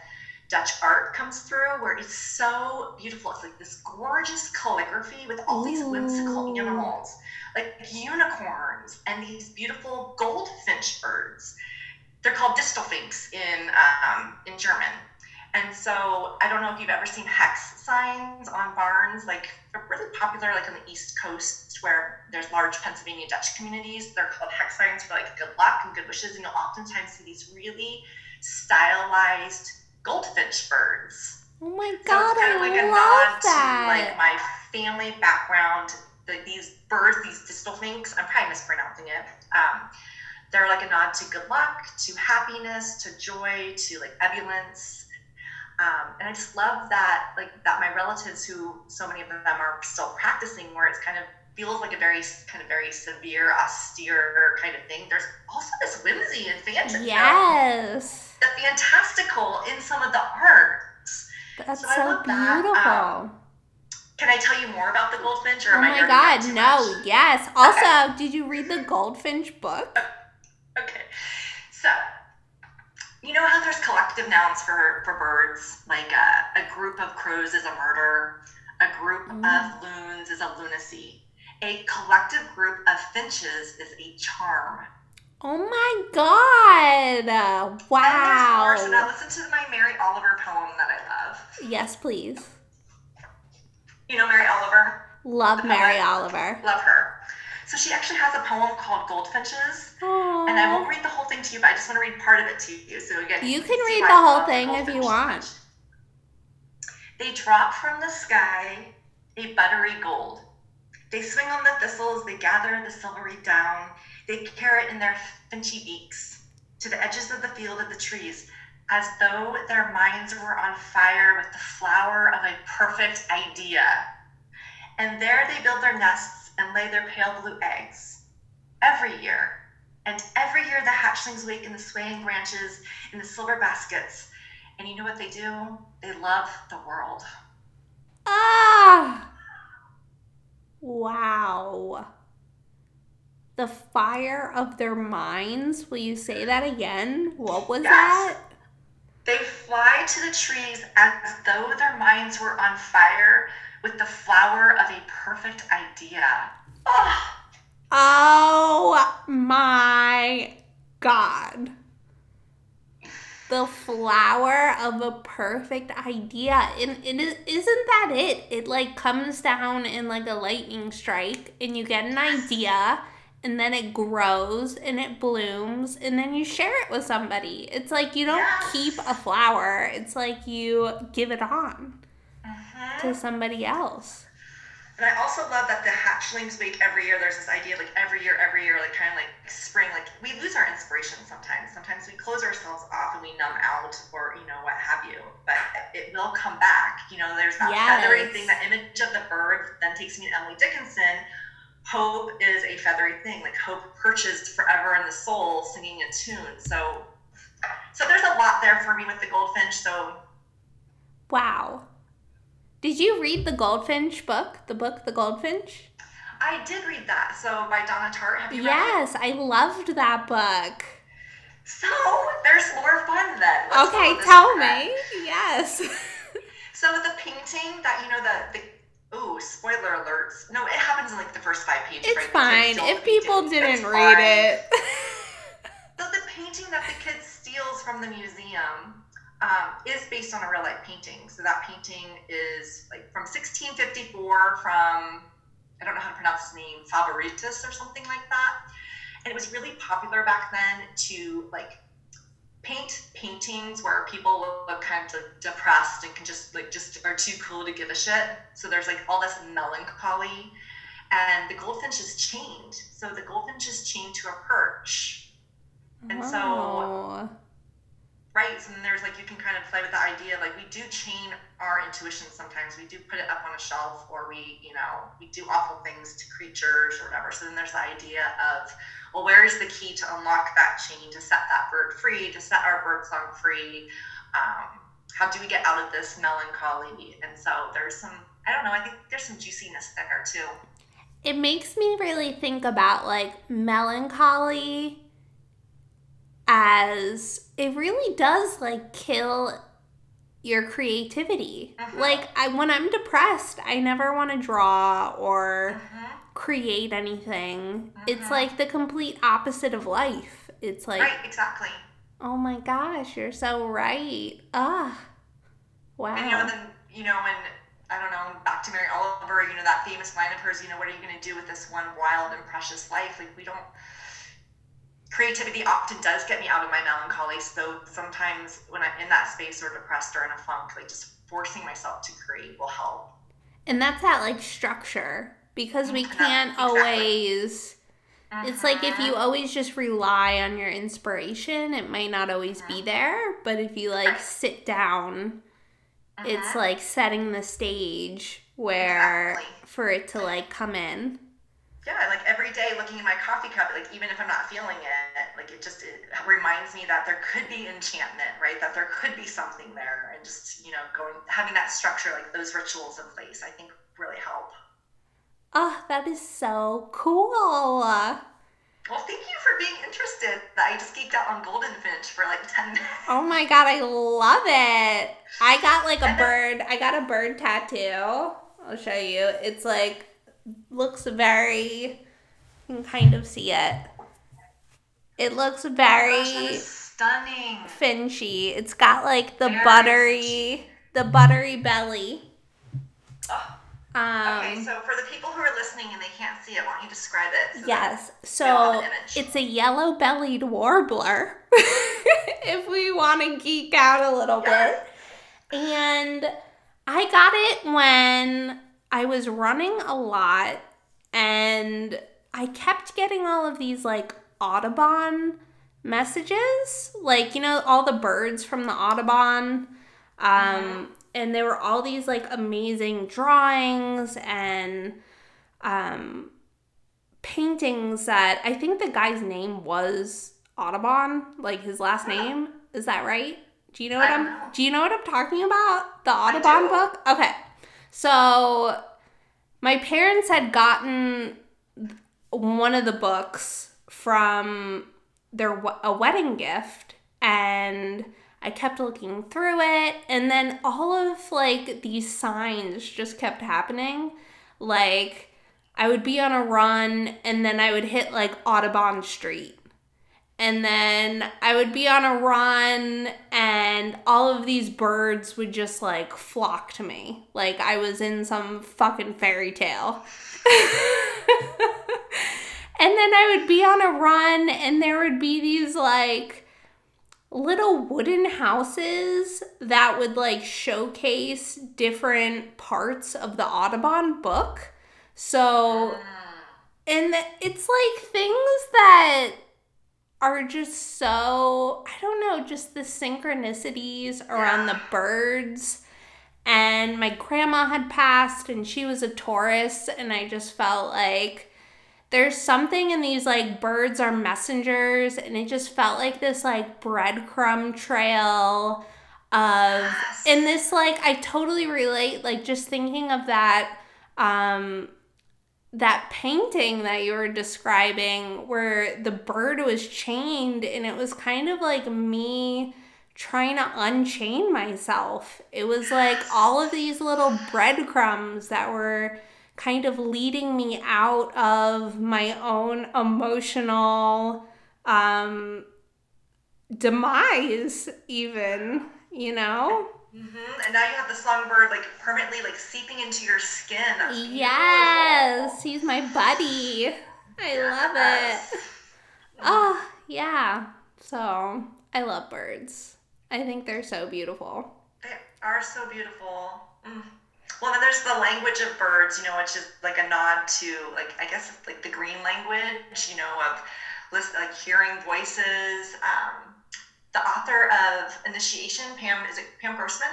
Dutch art comes through where it's so beautiful. It's like this gorgeous calligraphy with all these whimsical Ooh. animals, like unicorns and these beautiful goldfinch birds. They're called Distelfinks in um, in German. And so I don't know if you've ever seen hex signs on barns. Like they're really popular, like on the East Coast, where there's large Pennsylvania Dutch communities. They're called hex signs for like good luck and good wishes. And you'll oftentimes see these really stylized goldfinch birds. Oh my So god, it's kind of I like a love nod that. to like my family background. The, these birds, these distelfinks, I'm probably mispronouncing it. Um, they're like a nod to good luck, to happiness, to joy, to like ebullience. Um, and I just love that, like that my relatives, who so many of them are still practicing, where it's kind of feels like a very kind of very severe, austere kind of thing. There's also this whimsy and fantasy, yes. the fantastical in some of the arts. That's So so love that. beautiful. Um, Can I tell you more about the goldfinch, or oh my god, no, much? yes. Also, did you read the Goldfinch book? Okay, so you know how there's collective nouns for for birds, like a, a group of crows is a murder, a group Mm. of loons is a lunacy, a collective group of finches is a charm. Oh my god. And there's more. So now Wow. listen to my Mary Oliver poem that I love. Yes, please. You know Mary Oliver? Love Mary. Oliver. Love her. So she actually has a poem called Goldfinches. Aww. And I won't read the whole thing to you, but I just want to read part of it to you. So again, You can can read the whole thing if you want. They drop from the sky a buttery gold. They swing on the thistles, they gather the silvery down. They carry it in their finchy beaks to the edges of the field of the trees, as though their minds were on fire with the flower of a perfect idea. And there they build their nests and lay their pale blue eggs. Every year, and every year the hatchlings wake in the swaying branches in the silver baskets, And you know what they do? They love the world. Ah! Wow. The fire of their minds. Will you say that again? What was Yes. that? They fly to the trees as though their minds were on fire with the flower of a perfect idea. Oh, Oh my god. The flower of a perfect idea. And it is, isn't that it? It like comes down in like a lightning strike and you get an idea and then it grows and it blooms and then you share it with somebody. It's like you don't Yes. keep a flower. It's like you give it on to somebody else. And I also love that the hatchlings week every year, there's this idea like every year, every year, like kind of like spring, like we lose our inspiration sometimes. Sometimes we close ourselves off and we numb out or, you know, what have you. But it will come back. You know, there's that feathery thing, that image of the bird then takes me to Emily Dickinson. Hope is a feathery thing. Like hope perches forever in the soul, singing a tune. So, so there's a lot there for me with the goldfinch. So Wow. Did you read the Goldfinch book? The book The Goldfinch? I did read that. So by Donna Tartt. Have you? Yes, I loved that book. So there's more fun then. Let's Okay, tell me. Yes. So the painting that you know the the ooh spoiler alerts. No, it happens in like the first five pages. It's right? Fine. If people painting. didn't read fine. it. So the painting that the kid steals from the museum um, is based on a real life painting. So that painting is like from 1654 from I don't know how to pronounce his name, Favoritus or something like that. And it was really popular back then to like paint paintings where people look kind of depressed and can just like just are too cool to give a shit. So there's like all this melancholy. And the goldfinch is chained. So the goldfinch is chained to a perch. And so Oh. Right so then there's like you can kind of play with the idea like we do chain our intuition sometimes. We do put it up on a shelf or we you know we do awful things to creatures or whatever. So then there's the idea of well where is the key to unlock that chain to set that bird free to set our bird song free? Um, how do we get out of this melancholy? And so there's some i don't know i think there's some juiciness there too. It makes me really think about like melancholy as it really does like kill your creativity. Mhm. Like I when I'm depressed, I never want to draw or Mhm. create anything. It's Mhm. like the complete opposite of life. It's like, right exactly oh my gosh, you're so right. Ah. Wow. And you know, then you know, when I don't know, back to Mary Oliver, you know, that famous line of hers, you know, what are you going to do with this one wild and precious life? Like we don't. Creativity often does get me out of my melancholy. So sometimes when I'm in that space or depressed or in a funk, like just forcing myself to create will help. And that's that like structure because we Mhm, can't exactly. always it's like if you always just rely on your inspiration, it might not always be there, but if you like sit down, it's Mhm. like setting the stage where Exactly. for it to like come in. Yeah, like every day looking in my coffee cup, like even if I'm not feeling it, like it just it reminds me that there could be enchantment, right? That there could be something there, and just you know going having that structure, like those rituals in place, I think really help. Oh, that is so cool. Well, thank you for being interested. I just geeked out on Golden Finch for like 10 minutes. Oh my god, I love it. I got like a bird. I got a bird tattoo. I'll show you. It's like looks very you can kind of see it. It looks very stunning. finchy. It's got like the Very buttery the buttery belly. Oh, Um okay, so for the people who are listening and they can't see it, why don't you describe it? so Yes. So it's a yellow bellied warbler. if we want to geek out a little Yes. bit. And I got it when I was running a lot and I kept getting all of these like Audubon messages. Like, you know, all the birds from the Audubon. Um, and there were all these like amazing drawings and um paintings that I think the guy's name was Audubon, like his last name. Is that right? Do you know what I'm. Do you know what I'm talking about? The. Audubon book? Okay. So my parents had gotten one of the books from their a wedding gift and I kept looking through it and then all of like these signs just kept happening. Like I would be on a run and then I would hit like Audubon Street and then I would be on a run and all of these birds would just like flock to me like I was in some fucking fairy tale. and then I would be on a run and there would be these like little wooden houses that would like showcase different parts of the Audubon book. So ah. and it's like things that are just so I don't know, just the synchronicities around the birds. And my grandma had passed and she was a Taurus and I just felt like there's something in these like birds are messengers and it just felt like this like breadcrumb trail of and this like I totally relate like just thinking of that um that painting that you were describing where the bird was chained and it was kind of like me trying to unchain myself. It was like all of these little breadcrumbs that were kind of leading me out of my own emotional um demise even, you know? Hmm And now you have the songbird like permanently like seeping into your skin. That's beautiful. Yes, he's my buddy. I love it. Oh, yeah. So, I love birds. I think they're so beautiful. They are so beautiful. Mm. Well, then there's the language of birds, you know, which is like a nod to like I guess like the green language, you know, of listen, like hearing voices. Um, the author of Initiation, Pam, is it Pam Grossman?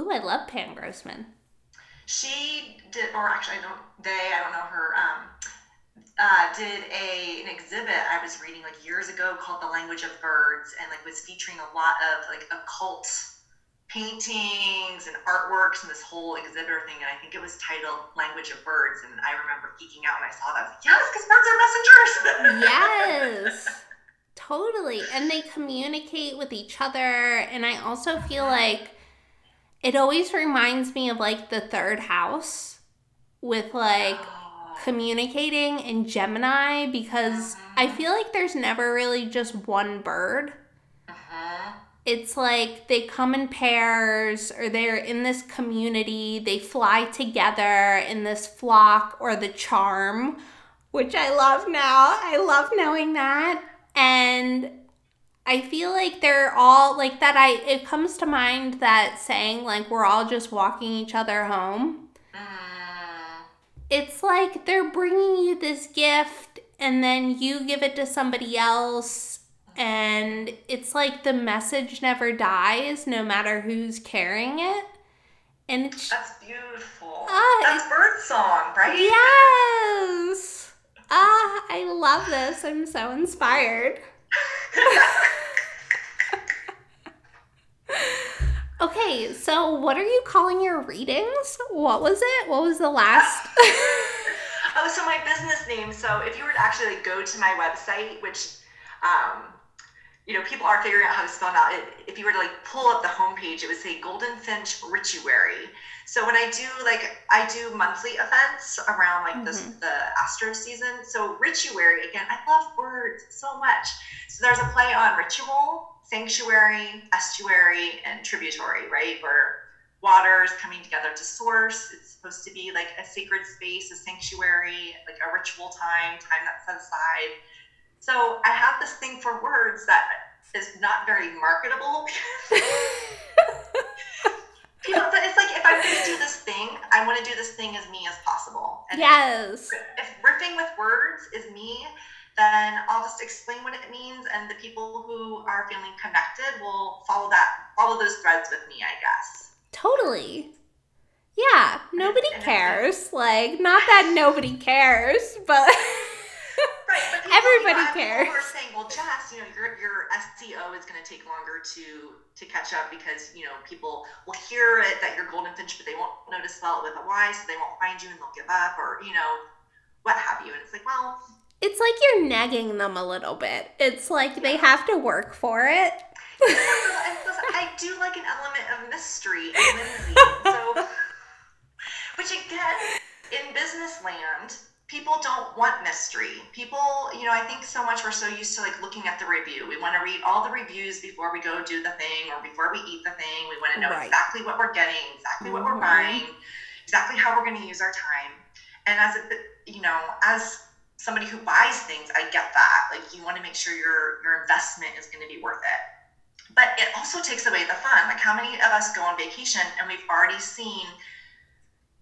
Ooh, I love Pam Grossman. She did, or actually, I don't. They, I don't know her. Um, uh, did a an exhibit I was reading like years ago called The Language of Birds, and like was featuring a lot of like occult paintings and artworks and this whole exhibitor thing. And I think it was titled Language of Birds. And I remember geeking out when I saw that. I was like, yes, because birds are messengers. Yes. Totally. And they communicate with each other. And I also feel like it always reminds me of like the third house with like communicating in Gemini because I feel like there's never really just one bird. Uh-huh. It's like they come in pairs or they're in this community, they fly together in this flock or the charm, which I love now. I love knowing that. And I feel like they're all like that I it comes to mind that saying like we're all just walking each other home it's like they're bringing you this gift and then you give it to somebody else and it's like the message never dies no matter who's carrying it and it's That's beautiful. Ah, That's bird song, right? yes ah i love this. I'm so inspired. Okay so what are you calling your readings? What was it? What was the last? Oh, so my business name. So if you were to actually like, go to my website, which, um, you know, people are figuring out how to spell it out. It, if you were to like pull up the homepage, it would say Goldyn Finch Rituary. So when I do like I do monthly events around like this mm-hmm. the astro season. So rituary again, I love words so much. So there's a play on ritual, sanctuary, estuary, and tributary, right? Where waters coming together to source. It's supposed to be like a sacred space, a sanctuary, like a ritual time, time that's set aside. So I have this thing for words that is not very marketable. you know, it's like if I'm going to do this thing, I want to do this thing as me as possible. And yes if riffing with words is me, then I'll just explain what it means, and the people who are feeling connected will follow that, follow those threads with me, I guess. Totally. Yeah, nobody cares. Like, not that nobody cares, but Right, but people Everybody you I have cares. People are saying, well, Jess, you know, your your SEO is going to take longer to to catch up because you know people will hear it that you're golden finch, but they won't know to spell it with a Y, so they won't find you and they'll give up, or you know, what have you. And it's like, well, It's like you're nagging them a little bit. It's like they have to work for it. I do like an element of mystery and whimsy. So, which again, in business land, people don't want mystery. People, you know, I think so much we're so used to like looking at the review. We want to read all the reviews before we go do the thing or before we eat the thing. We want to know Right. exactly what we're getting, exactly what we're Mhm. buying, exactly how we're going to use our time. And as a, you know, as somebody who buys things, I get that. Like you want to make sure your your investment is going to be worth it but it also takes away the fun. Like, how many of us go on vacation and we've already seen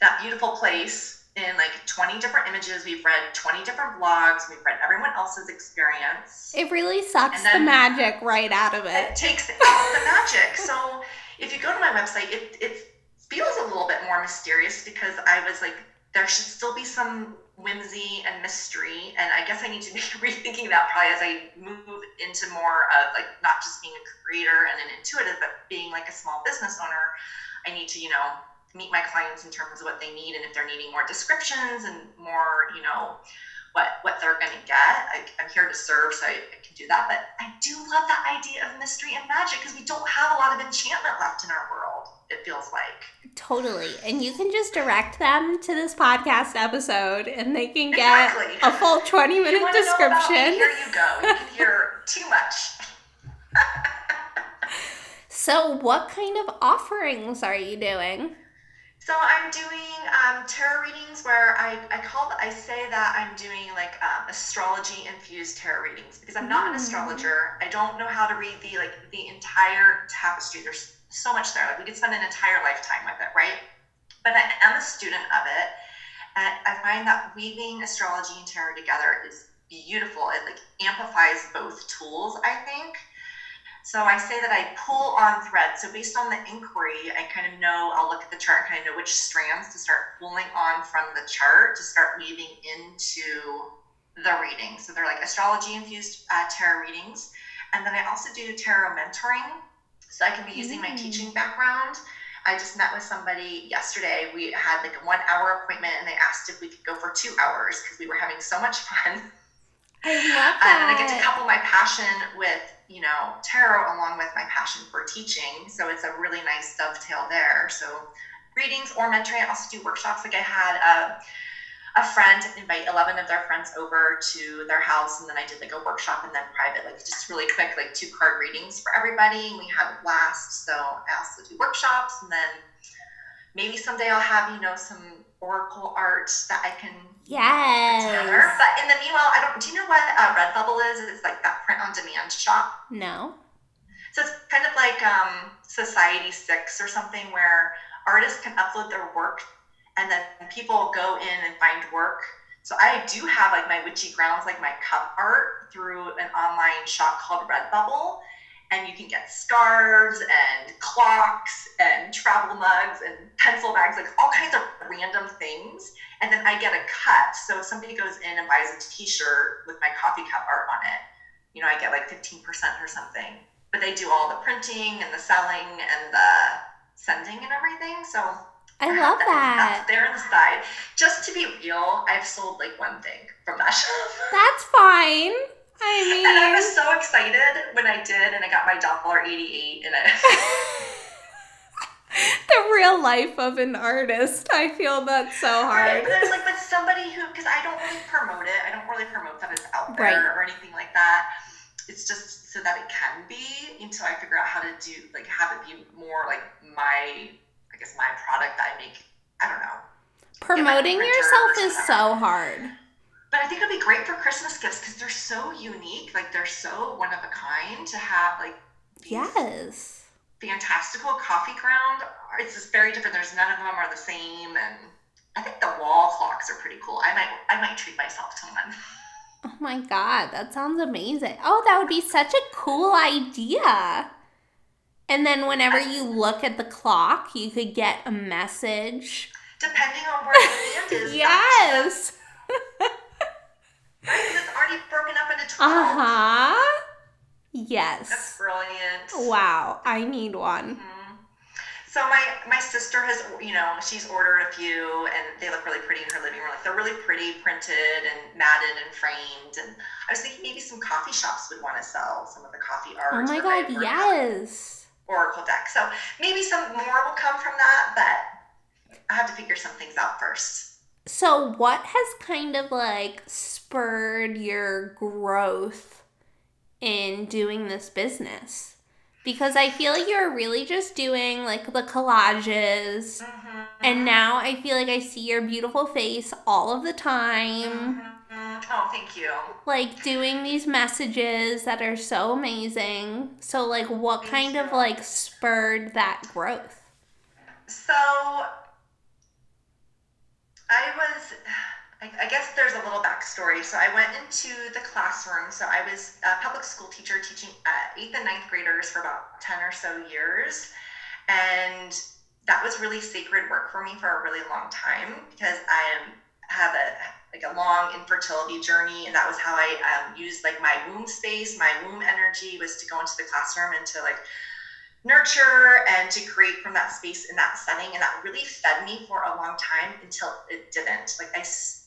that beautiful place in like 20 different images? We've read 20 different blogs, we've read everyone else's experience. It really sucks the magic right out of It it. takes out the magic. So, if you go to my website, it, it feels a little bit more mysterious because I was like, there should still be some whimsy and mystery. And I guess I need to be rethinking that probably as I move into more of like not just being a creator and an intuitive, but being like a small business owner. I need to, you know, meet my clients in terms of what they need and if they're needing more descriptions and more, you know, what what they're going to get. I, I'm here to serve, so I, I can do that. But I do love that idea of mystery and magic because we don't have a lot of enchantment left in our world. It feels like. Totally. And you can just direct them to this podcast episode and they can get Exactly. a full 20 minute about me? description. Here you go. You can hear too much. So, what kind of offerings are you doing? So I'm doing um, tarot readings where I, I call I say that I'm doing like um, astrology infused tarot readings because I'm not an astrologer. I don't know how to read the like the entire tapestry. There's so much there. Like we could spend an entire lifetime with it, right? But I am a student of it, and I find that weaving astrology and tarot together is beautiful. It like amplifies both tools. I think. So I say that I pull on threads. So based on the inquiry, I kind of know, I'll look at the chart and kind of know which strands to start pulling on from the chart to start weaving into the reading. So they're like astrology infused uh, tarot readings. And then I also do tarot mentoring. So I can be using my Mm. teaching background. I just met with somebody yesterday. We had like a one hour appointment and they asked if we could go for two hours because we were having so much fun. I love that. And I get to couple my passion with, you know, tarot along with my passion for teaching. So it's a really nice dovetail there. So readings or mentoring. I also do workshops. Like I had a, a friend invite 11 of their friends over to their house. And then I did like a workshop and then private, like just really quick, like two card readings for everybody. And we had a blast. So I also do workshops. And then maybe someday I'll have, you know, some oracle art that I can together. Yes. But in the meanwhile, I don't. Do you know what uh, Redbubble is? It's like that print-on-demand shop. No. So it's kind of like um, Society6 or something, where artists can upload their work, and then people go in and find work. So I do have like my witchy grounds, like my cup art, through an online shop called Redbubble, and you can get scarves and clocks and travel mugs and pencil bags, like all kinds of random things. And then I get a cut. So if somebody goes in and buys a T-shirt with my coffee cup art on it, you know, I get like 15% or something. But they do all the printing and the selling and the sending and everything. So I love that's that. there on the side. Just to be real, I've sold like one thing from that shop. That's fine. I mean, And I was so excited when I did, and I got my dollar eighty-eight, in it. the real life of an artist. I feel that's so Right, hard. but I was like, but somebody who, because I don't really promote it. I don't really promote that it's out there Right. or anything like that. It's just so that it can be until I figure out how to do, like, have it be more like my, I guess, my product that I make. I don't know. Promoting yourself is so hard. But I think it'd be great for Christmas gifts because they're so unique. Like, they're so one of a kind to have, like, Yes. fantastical coffee ground. It's just very different. There's none of them are the same, and I think the wall clocks are pretty cool. I might I might treat myself to one. Oh my god, that sounds amazing. Oh, that would be such a cool idea. And then whenever you look at the clock, you could get a message. Depending on where the hand is. Yes. Right? it's already broken up into Uh huh. Yes. That's brilliant. Wow, I need one. So my my sister has you know she's ordered a few and they look really pretty in her living room. Like they're really pretty, printed and matted and framed. And I was thinking maybe some coffee shops would want to sell some of the coffee art. Oh my god, yes. Oracle deck. So maybe some more will come from that, but I have to figure some things out first. So, what has kind of like spurred your growth in doing this business? Because I feel like you're really just doing like the collages, Mm-hmm. and now I feel like I see your beautiful face all of the time. Mhm. Oh, thank you. Like doing these messages that are so amazing. So, like, what Thank kind of like spurred that growth? So I was, I, I guess there's a little backstory. So I went into the classroom. So I was a public school teacher teaching uh, eighth and ninth graders for about 10 or so years. And that was really sacred work for me for a really long time because I have a like a long infertility journey and that was how I um, used like my womb space my womb energy was to go into the classroom and to like nurture and to create from that space in that setting and that really fed me for a long time until it didn't. Like I,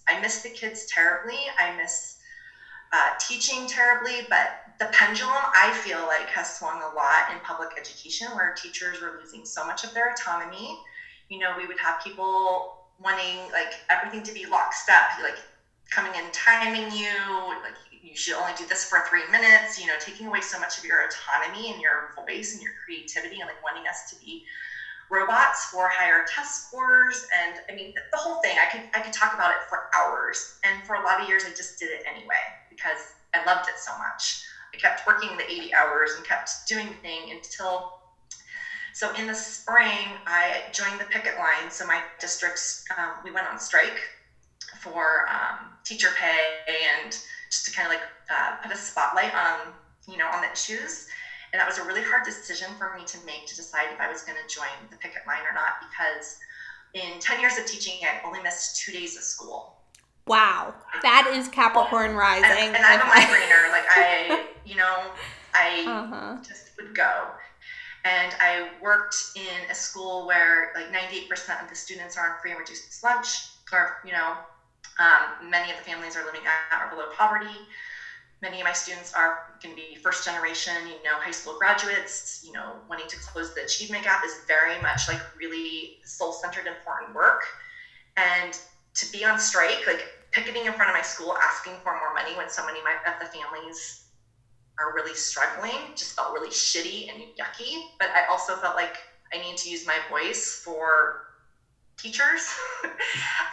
I miss the kids terribly. I miss uh, teaching terribly but the pendulum i feel like has swung a lot in public education where teachers were losing so much of their autonomy. You know we would have people wanting like everything to be lockstep like coming in timing you like you should only do this for three minutes you know taking away so much of your autonomy and your voice and your creativity and like wanting us to be robots for higher test scores. And i mean the whole thing i could i could talk about it for hours. And for a lot of years i just did it anyway because i loved it so much. I kept working the 80 hours and kept doing the thing until so in the spring i joined the picket line. So my districts um, we went on strike for um, teacher pay and just to kind of like uh, put a spotlight on you know on the issues and that was a really hard decision for me to make to decide if i was going to join the picket line or not because in 10 years of teaching i only missed two days of school Wow, that is Capricorn rising. and, and i'm a migrainer like i you know i Uh huh. just would go. And I worked in a school where like 98% of the students are on free and reduced lunch, or, you know, um, many of the families are living at or below poverty. Many of my students are going to be first generation, you know, high school graduates, you know, wanting to close the achievement gap is very much like really soul centered, important work. And to be on strike, like picketing in front of my school, asking for more money when so many of of the families are really struggling just felt really shitty and yucky but i also felt like i need to use my voice for teachers.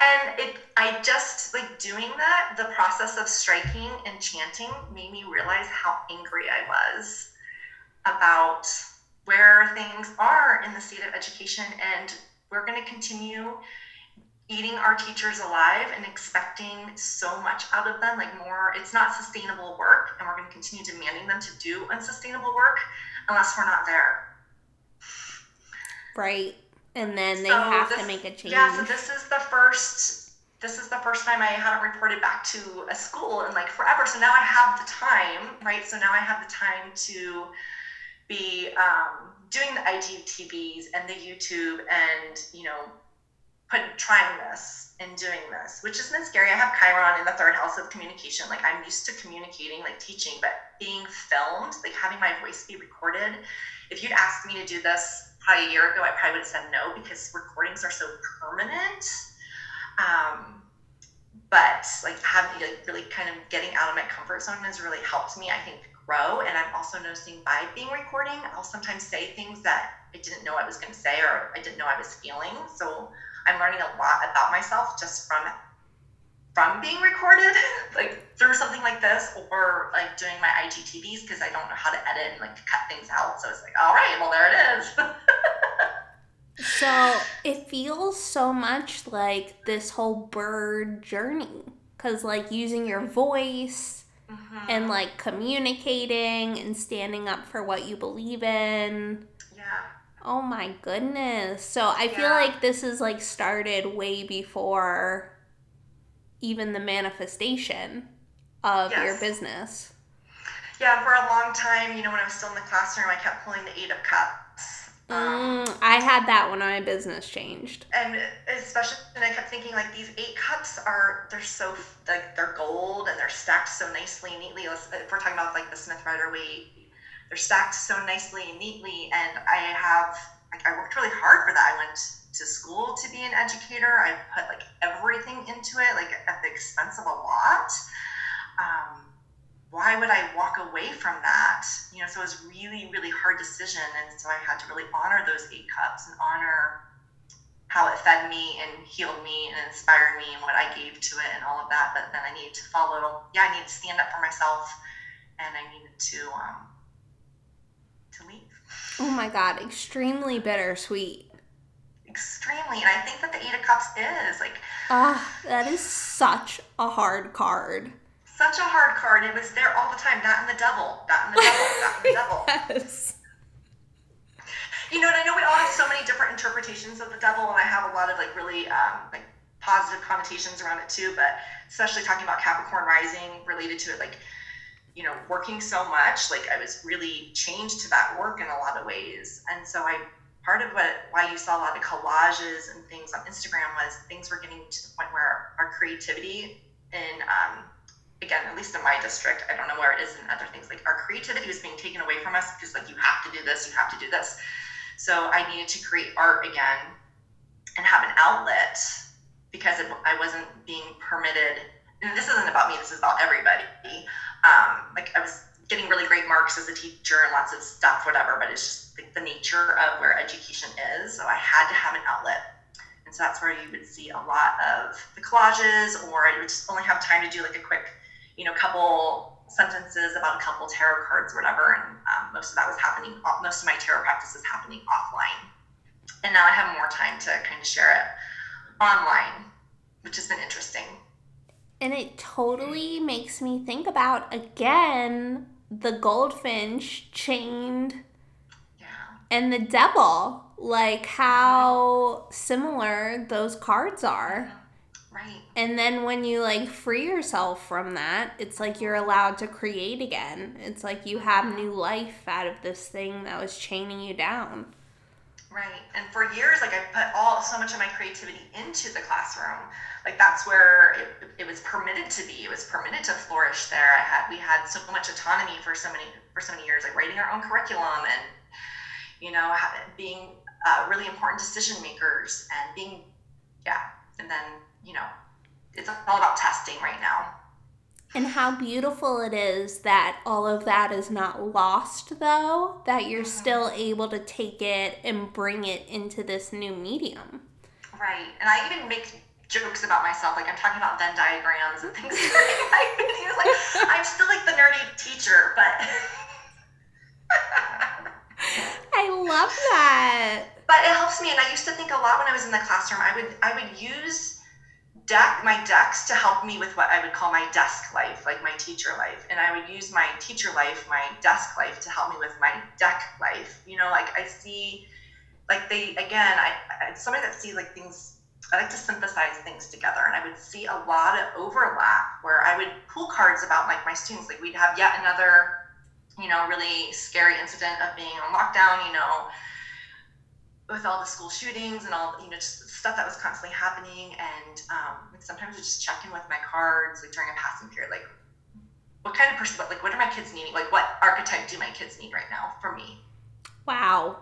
And it i just like doing that the process of striking and chanting made me realize how angry i was about where things are in the state of education. And we're going to continue eating our teachers alive and expecting so much out of them like more it's not sustainable work and we're going to continue demanding them to do unsustainable work unless we're not there. Right. And then they So have to make a change. yeah so this is the first this is the first time i haven't reported back to a school in like forever so now i have the time right so now i have the time to be um, doing the igtvs and the youtube and you know put trying this and doing this, which has been scary. I have Chiron in the third house of communication. Like I'm used to communicating, like teaching, but being filmed, like having my voice be recorded. If you'd asked me to do this probably a year ago, I probably would have said no because recordings are so permanent. Um, but like having like really kind of getting out of my comfort zone has really helped me, I think, grow. And I'm also noticing by being recording, I'll sometimes say things that I didn't know I was going to say or I didn't know I was feeling. So I'm learning a lot about myself just from from being recorded, like through something like this, or like doing my IGTVs because I don't know how to edit and like cut things out. So it's like, all right, well there it is. So it feels so much like this whole bird journey. Because, like, using your voice Mhm. and, like, communicating and standing up for what you believe in. yeah, Oh my goodness. So I feel like this is, like, started way before even the manifestation of your business. Yeah, for a long time, you know, when I was still in the classroom, I kept pulling the eight of cups. Um, Mm, I had that when my business changed. and especially and I kept thinking like these eight cups are they're so like they're gold and they're stacked so nicely and neatly. Let's, if we're talking about like the Smith Rider Waite, they're stacked so nicely and neatly. And I have like I worked really hard for that. I went to school to be an educator. I put like everything into it, like at the expense of a lot. Um, why would I walk away from that? You know, so it was really, really hard decision. And so I had to really honor those eight cups and honor how it fed me and healed me and inspired me and what I gave to it and all of that. But then I needed to follow, yeah, I needed to stand up for myself and I needed to um to leave. Oh my god, extremely bittersweet. Extremely. And I think that the Eight of Cups is like Ah, that is such a hard card. such a hard card. It was there all the time. That and the devil. That and the devil. that and the devil. Yes. You know, and I know we all have so many different interpretations of the devil, and I have a lot of like really um, like positive connotations around it too. But especially talking about Capricorn rising related to it, like you know, working so much, like I was really changed to that work in a lot of ways. And so I part of what why you saw a lot of collages and things on Instagram was things were getting to the point where our creativity and um, again, at least in my district, I don't know where it is in other things, like our creativity was being taken away from us because like you have to do this, you have to do this. So I needed to create art again and have an outlet because it, I wasn't being permitted. And this isn't about me. This is about everybody. Um, like I was getting really great marks as a teacher and lots of stuff, whatever. But it's just the nature of where education is. So I had to have an outlet. And so that's where you would see a lot of the collages, or I would just only have time to do like a quick, you know, couple sentences about a couple tarot cards or whatever. And um, most of that was happening, most of my tarot practice is happening offline. And now I have more time to kind of share it online, which has been interesting. And it totally makes me think about again the goldfinch chained. And the devil. Like how similar those cards are. Right. And then when you like free yourself from that, it's like you're allowed to create again. It's like you have new life out of this thing that was chaining you down. Right. And for years, like I put all so much of my creativity into the classroom. Like that's where it, it was permitted to be. It was permitted to flourish there. I had we had so much autonomy for so many for so many years, like writing our own curriculum and you know being uh, really important decision makers and being yeah. And then you know it's all about testing right now. And how beautiful it is that all of that is not lost, though, that you're still able to take it and bring it into this new medium. Right. And I even make jokes about myself. Like I'm talking about Venn diagrams and things my videos. Like I'm still like the nerdy teacher, but I love that. but it helps me. And I used to think a lot when I was in the classroom. I would I would use deck my decks to help me with what I would call my desk life, like my teacher life. And I would use my teacher life, my desk life, to help me with my deck life. You know, like I see, like they again, I, somebody that sees like things. I like to synthesize things together, and I would see a lot of overlap where I would pull cards about like my students. Like we'd have yet another, you know, really scary incident of being on lockdown. You know, with all the school shootings and all you know just stuff that was constantly happening and um, like sometimes I just check in with my cards like during a passing period like what kind of person like what are my kids needing like what archetype do my kids need right now for me Wow.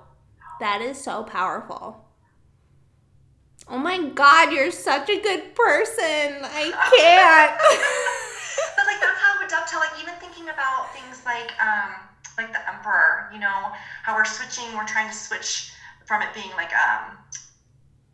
That is so powerful. Oh my god, you're such a good person. I can't. would dovetail like even thinking about things like um like the emperor you know how we're switching we're trying to switch from it being like um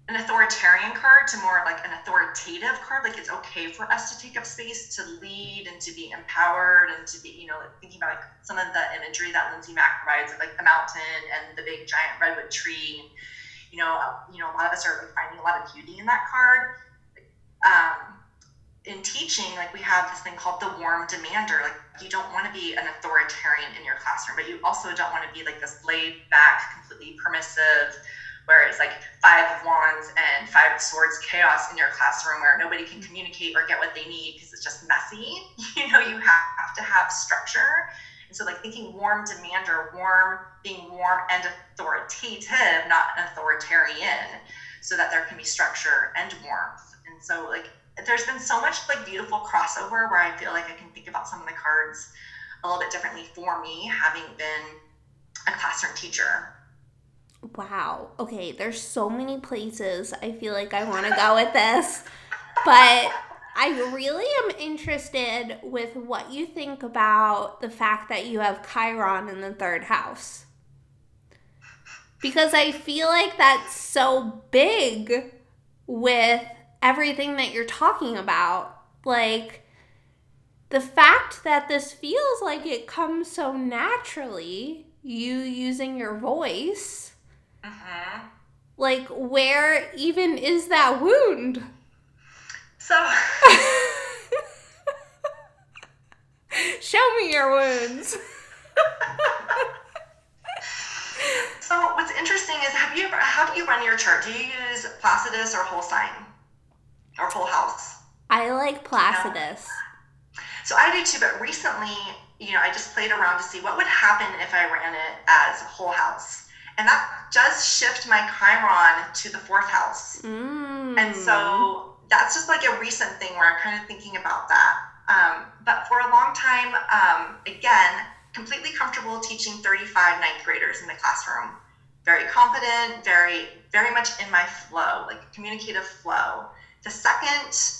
an authoritarian card to more like an authoritative card like it's okay for us to take up space to lead and to be empowered and to be you know thinking about like some of the imagery that lindsay mack provides of like the mountain and the big giant redwood tree you know you know a lot of us are like finding a lot of beauty in that card. Um in teaching, like we have this thing called the warm demander. Like you don't want to be an authoritarian in your classroom, but you also don't want to be like this laid back, completely permissive, where it's like five of wands and five of swords chaos in your classroom where nobody can communicate or get what they need because it's just messy. You know, you have to have structure And so, like thinking warm demander, warm being warm and authoritative, not authoritarian, so that there can be structure and warmth. And so, like, there's been so much like beautiful crossover where I feel like I can think about some of the cards a little bit differently for me, having been a classroom teacher. Wow. Okay, there's so many places I feel like I want to go with this. But I really am interested with what you think about the fact that you have Chiron in the third house. Because I feel like that's so big with everything that you're talking about. Like, the fact that this feels like it comes so naturally, you using your voice, Mm-hmm. like, where even is that wound? So, Show me your wounds. so what's interesting is, have you ever? How do you run your chart? Do you use Placidus or whole sign, or whole house? I like Placidus. So I do too, but recently, you know, I just played around to see what would happen if I ran it as whole house. And that does shift my Chiron to the fourth house. Mm. And so that's just like a recent thing where I'm kind of thinking about that. Um, but for a long time, um, again, completely comfortable teaching 35 ninth graders in the classroom. Very confident, very, very much in my flow, like communicative flow. The second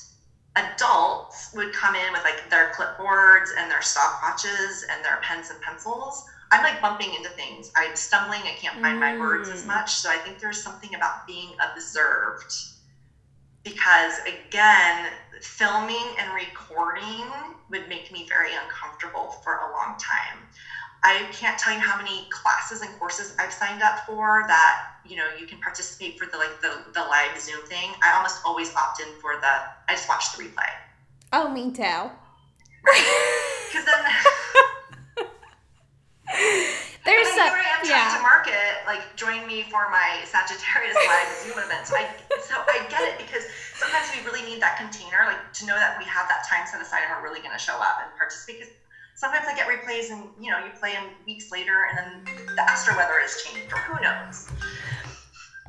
adults would come in with like their clipboards and their stopwatches and their pens and pencils. I'm like bumping into things. I'm stumbling. I can't find my words as Mm. much. So I think there's something about being observed because again, filming and recording would make me very uncomfortable for a long time. I can't tell you how many classes and courses I've signed up for that you know you can participate for the like the, the live Zoom thing. I almost always opt in for the I just watch the replay Oh, me too. because then There's But so, then here I am trying to market, like join me for my Sagittarius live Zoom event. So I, so I get it because sometimes we really need that container, like to know that we have that time set aside and we're really going to show up and participate. Because sometimes I get replays and you know you play them weeks later and then the astro weather has changed or who knows.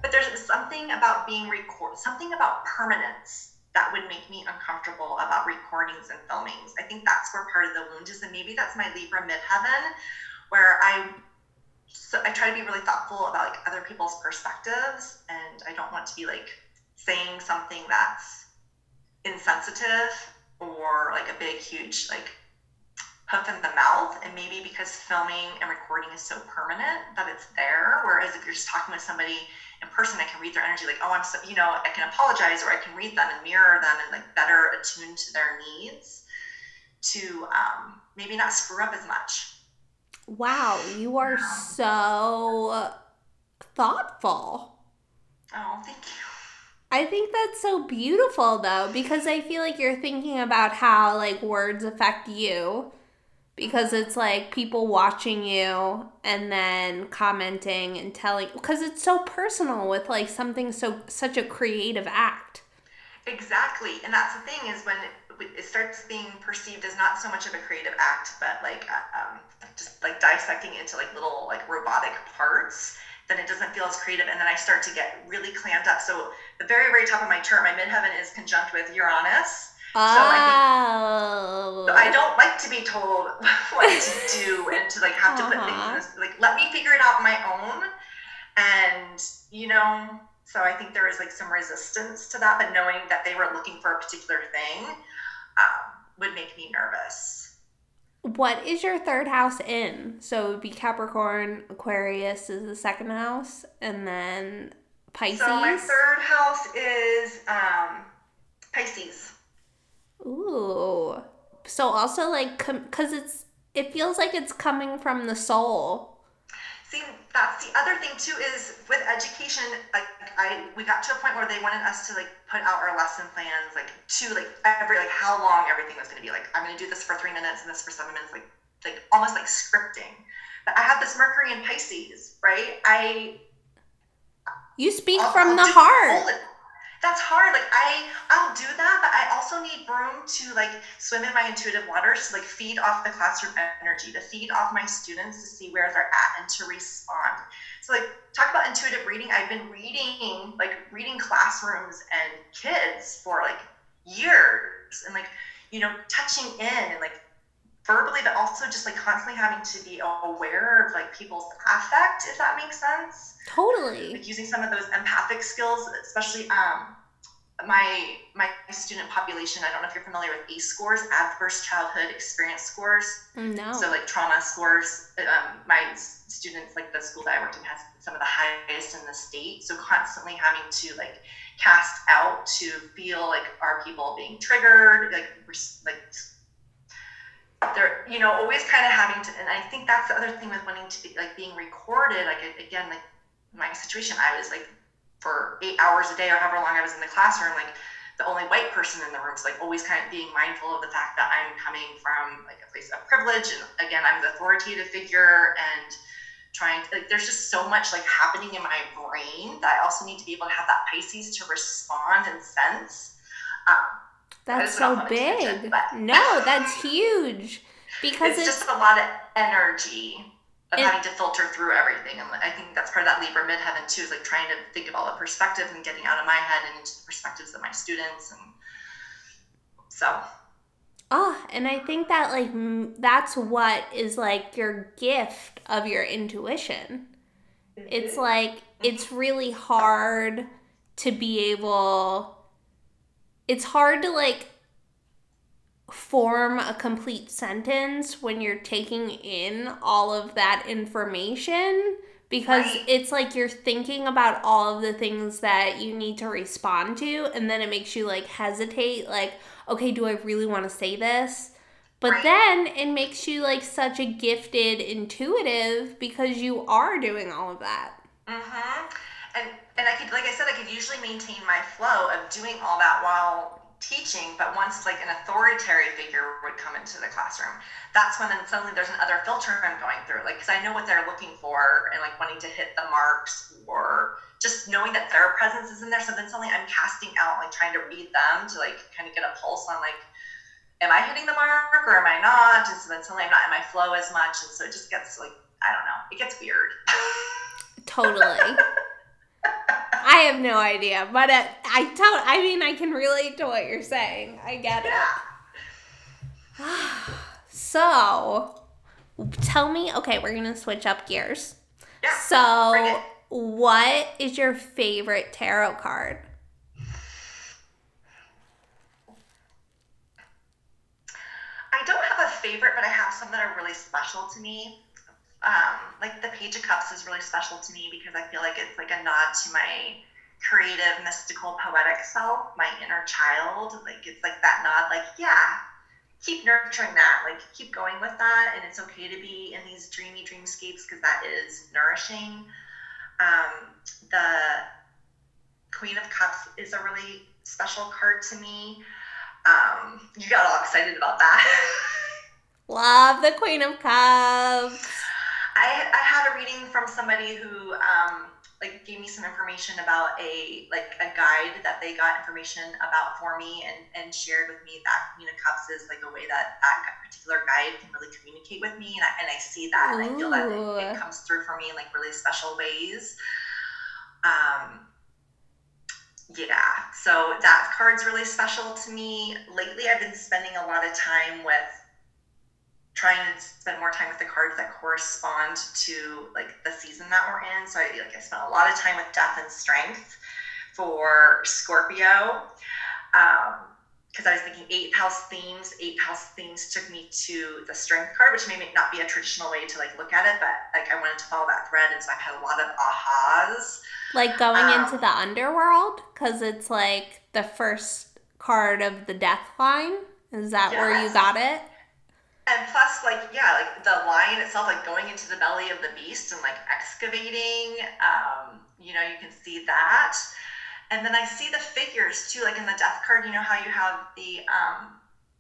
But there's something about being record, something about permanence that would make me uncomfortable about recordings and filmings. I think that's where part of the wound is, and maybe that's my Libra midheaven, where I so I try to be really thoughtful about like other people's perspectives, and I don't want to be like saying something that's insensitive or like a big, huge like hoof in the mouth. And maybe because filming and recording is so permanent that it's there. Whereas if you're just talking with somebody in person, I can read their energy like, oh, I'm so, you know, I can apologize or I can read them and mirror them and like better attune to their needs to um, maybe not screw up as much. Wow, you are so thoughtful. Oh, thank you. I think that's so beautiful though, because I feel like you're thinking about how like words affect you. Because it's like people watching you and then commenting and telling because it's so personal with like something so such a creative act. Exactly, and that's the thing is when it, it starts being perceived as not so much of a creative act, but like uh, um, just like dissecting into like little like robotic parts, then it doesn't feel as creative, and then I start to get really clammed up. So the very very top of my chart, my midheaven is conjunct with Uranus. Oh. So I don't like to be told what to do and to like have to put things Uh-huh. like let me figure it out on my own, and you know. So I think there is like some resistance to that, but knowing that they were looking for a particular thing um, would make me nervous. What is your third house in? So it would be Capricorn, Aquarius is the second house, and then Pisces. So my third house is um, Pisces. Ooh. So also like cuz it's it feels like it's coming from the soul. See, that's the other thing too is with education, like I we got to a point where they wanted us to like put out our lesson plans like to like every like how long everything was gonna be. Like I'm gonna do this for three minutes and this for seven minutes, like like almost like scripting. But I have this Mercury in Pisces, right? I You speak I'll- from I'll the heart. That's hard. Like I, I'll do that, but I also need room to like swim in my intuitive waters, to like feed off the classroom energy, to feed off my students to see where they're at and to respond. So like talk about intuitive reading. I've been reading like reading classrooms and kids for like years and like you know touching in and like verbally, but also just like constantly having to be aware of like people's affect, if that makes sense Totally. like using some of those empathic skills, especially um, my my student population. I don't know if you're familiar with ACE scores, adverse childhood experience scores. No. So like trauma scores. Um, my students, like the school that I worked in, has some of the highest in the state. So constantly having to like cast out to feel like are people being triggered, like like they're you know always kind of having to. And I think that's the other thing with wanting to be like being recorded. Like again, like my situation, I was like for eight hours a day or however long I was in the classroom, like the only white person in the room. So like always kind of being mindful of the fact that I'm coming from like a place of privilege, and again, I'm the authoritative figure, and trying to, like, there's just so much like happening in my brain that I also need to be able to have that Pisces to respond and sense. Um, That's so on a tangent, big. No, that's huge. Because it's it's, just a lot of energy of It- having to filter through everything and i think that's part of that libra midheaven too is like trying to think of all the perspectives and getting out of my head and into the perspectives of my students and so oh, and I think that like m- that's what is like your gift of your intuition. It's mm-hmm. like it's mm-hmm. really hard to be able it's hard to like form a complete sentence when you're taking in all of that information because Right. it's like you're thinking about all of the things that you need to respond to and then it makes you like hesitate like okay do i really want to say this but Right. then it makes you like such a gifted intuitive because you are doing all of that hmm and and i could like i said i could usually maintain my flow of doing all that while teaching but once like an authoritarian figure would come into the classroom that's when then suddenly there's another filter i'm going through like because i know what they're looking for and like wanting to hit the marks or just knowing that their presence is in there. So then suddenly i'm casting out like trying to read them to like kind of get a pulse on like am i hitting the mark or am i not? And so then suddenly i'm not in my flow as much. And so it just gets like i don't know it gets weird. Totally. I have no idea, but it, I don't. I mean, I can relate to what you're saying. I get it. yeah So, tell me. Okay, we're gonna switch up gears. yeah So, what is your favorite tarot card? I don't have a favorite, but I have some that are really special to me. Um, like the Page of Cups is really special to me because I feel like it's like a nod to my creative, mystical, poetic self, my inner child. Like it's like that nod, like, yeah, keep nurturing that, like keep going with that. And it's okay to be in these dreamy dreamscapes because that is nourishing. Um, the Queen of Cups is a really special card to me. Um, you got all excited about that. Love the Queen of Cups. I, I had a reading from somebody who um, like gave me some information about a like a guide that they got information about for me and, and shared with me that Queen of Cups is like a way that that particular guide can really communicate with me and I, and I see that and I feel that it, it comes through for me in like really special ways. Um, yeah, so that card's really special to me. Lately, I've been spending a lot of time with trying to spend more time with the cards that correspond to like the season that we're in. So I like I spent a lot of time with death and strength for Scorpio. Um because I was thinking eighth house themes. Eighth house themes took me to the strength card, which may not be a traditional way to like look at it, but like I wanted to follow that thread, and so I had a lot of ahas. Like going Um, into the underworld, because it's like the first card of the death line. Is that where you Yes. got it? And plus like yeah like the lion itself like going into the belly of the beast and like excavating um you know you can see that and then i see the figures too like in the death card you know how you have the um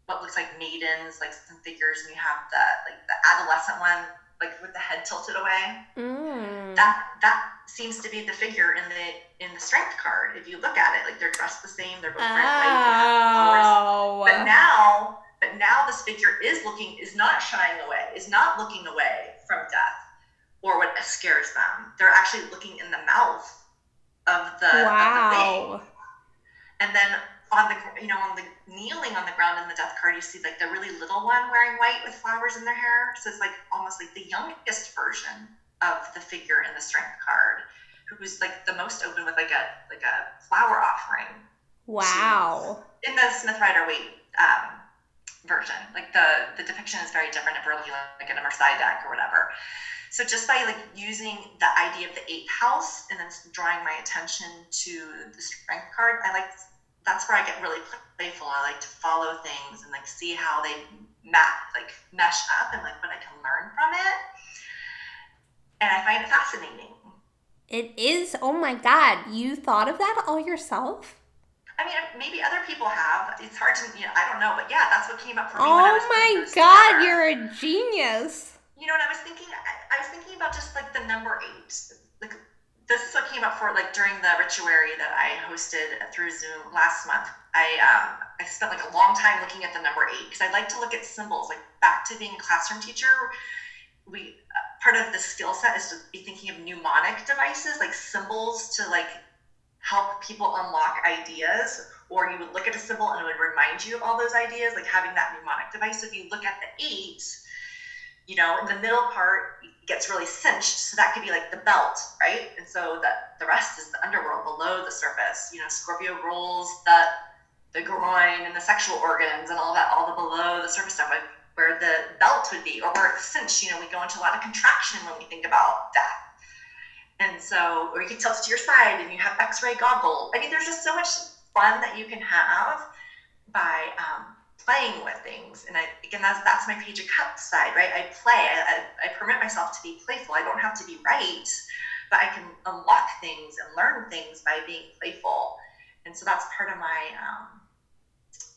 what looks like maidens like some figures and you have the like the adolescent one like with the head tilted away. Mm. That that seems to be the figure in the in the strength card. If you look at it, like they're dressed the same, they're both wearing white. But Oh. now, but now this figure is looking, is not shying away, is not looking away from death or what scares them. They're actually looking in the mouth of the, of the. Wow. And then on the, you know, on the kneeling on the ground in the death card, you see like the really little one wearing white with flowers in their hair. So it's like almost like the youngest version of the figure in the strength card, who's like the most open with like a like a flower offering Wow. in the Smith Rider Waite um, version. Like the the depiction is very different if we're looking like at a Marseille deck or whatever. So just by like using the idea of the eighth house and then drawing my attention to the strength card, I like that's where I get really playful. I like to follow things and like see how they map like mesh up and like what I can learn from it. And I find it fascinating. It is. Oh my God. You thought of that all yourself? I mean, maybe other people have. It's hard to, you know, I don't know, but yeah, that's what came up for me. Oh my God. You're a genius. You know, and I was thinking, I, I was thinking about just like the number eight. Like this is what came up for like during the rituary that I hosted through Zoom last month. I um, I spent like a long time looking at the number eight because I like to look at symbols. Like back to being a classroom teacher, we uh, part of the skill set is to be thinking of mnemonic devices like symbols to like help people unlock ideas or you would look at a symbol and it would remind you of all those ideas like having that mnemonic device so if you look at the eight you know, in the middle part gets really cinched, so that could be like the belt, right? And so that the rest is the underworld below the surface. You know, Scorpio rules the the groin and the sexual organs and all that, all the below the surface stuff, like where the belt would be, or where it's cinched. You know, we go into a lot of contraction when we think about death. And so, or you can tilt it to your side and you have X-ray goggle. I mean, there's just so much fun that you can have by um, playing with things. And I, again, that's, that's my page of cups side, right? I play, I, I, I permit myself to be playful. I don't have to be right, but I can unlock things and learn things by being playful. And so that's part of my, um,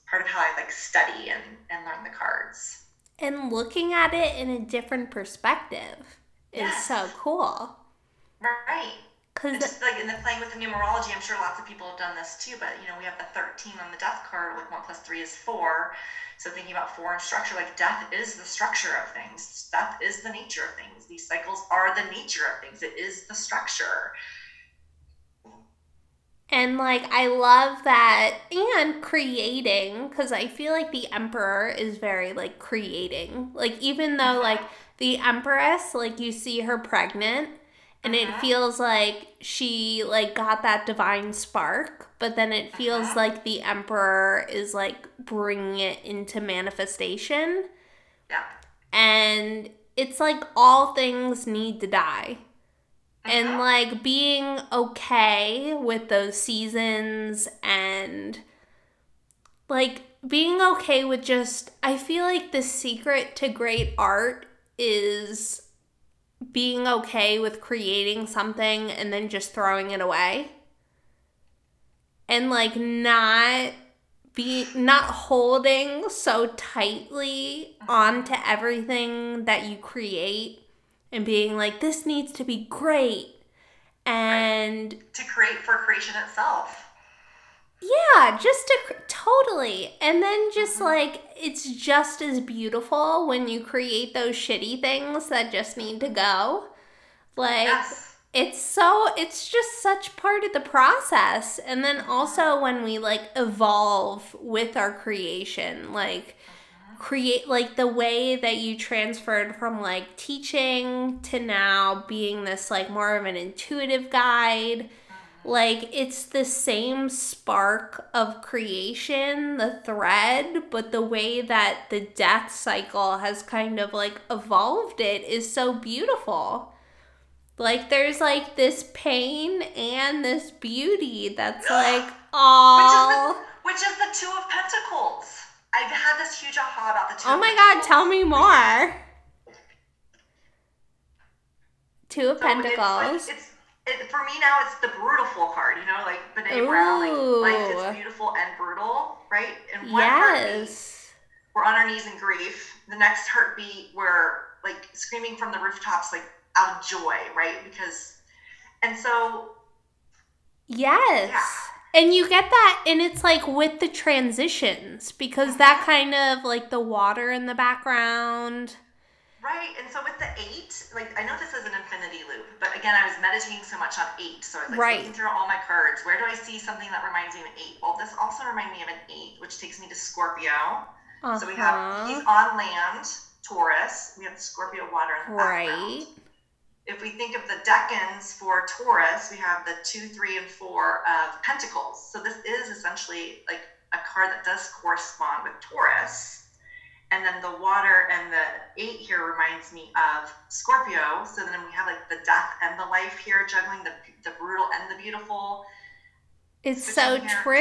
part of how I like study and, and learn the cards. And looking at it in a different perspective is Yes. so cool. Right. And Because just like in the playing with the numerology, I'm sure lots of people have done this too, but you know, we have the 13 on the death card, like one plus three is four. So thinking about four and structure, like death is the structure of things. Death is the nature of things. These cycles are the nature of things. It is the structure. And like I love that and creating because I feel like the emperor is very like creating. Like even though mm-hmm. like the empress like you see her pregnant and it Uh-huh. feels like she like got that divine spark, but then it feels Uh-huh. like the emperor is like bringing it into manifestation Yeah. and it's like all things need to die and Uh-huh. like being okay with those seasons and like being okay with just I feel like the secret to great art is being okay with creating something and then just throwing it away. And like not be not holding so tightly onto everything that you create and being like this needs to be great. And To create for creation itself. Yeah just to totally. And then just mm-hmm. like it's just as beautiful when you create those shitty things that just need to go. Like Yes. it's so it's just such part of the process. And then also mm-hmm. when we like evolve with our creation like mm-hmm. create like the way that you transferred from like teaching to now being this like more of an intuitive guide like it's the same spark of creation the thread but the way that the death cycle has kind of like evolved it is so beautiful. Like there's like this pain and this beauty that's like Which is, all the, which is the Two of Pentacles. I've had this huge aha about the Two oh my god tell me more. Two of So it's pentacles. It's, it, for me now, it's the brutal card. You know, like Brene Brown, like life is beautiful and brutal, right? And one heartbeat, we're on our knees in grief. The next heartbeat, we're like screaming from the rooftops, like out of joy, right? Because, and so Yes. Yeah. And you get that, and it's like with the transitions because that kind of like the water in the background. Right, and so with the eight, like I know this is an infinity loop, but again, I was meditating so much on eight, so I was like Right. looking through all my cards. Where do I see something that reminds me of an eight? Well, this also reminds me of an eight, which takes me to Scorpio. So we have Uh-huh. he's on land, Taurus. We have Scorpio water in the Right. background. If we think of the decans for Taurus, we have the two, three, and four of Pentacles. So this is essentially like a card that does correspond with Taurus. And then the water and the eight here reminds me of Scorpio. So then we have like the death and the life here, juggling the, the brutal and the beautiful. It's so here. true.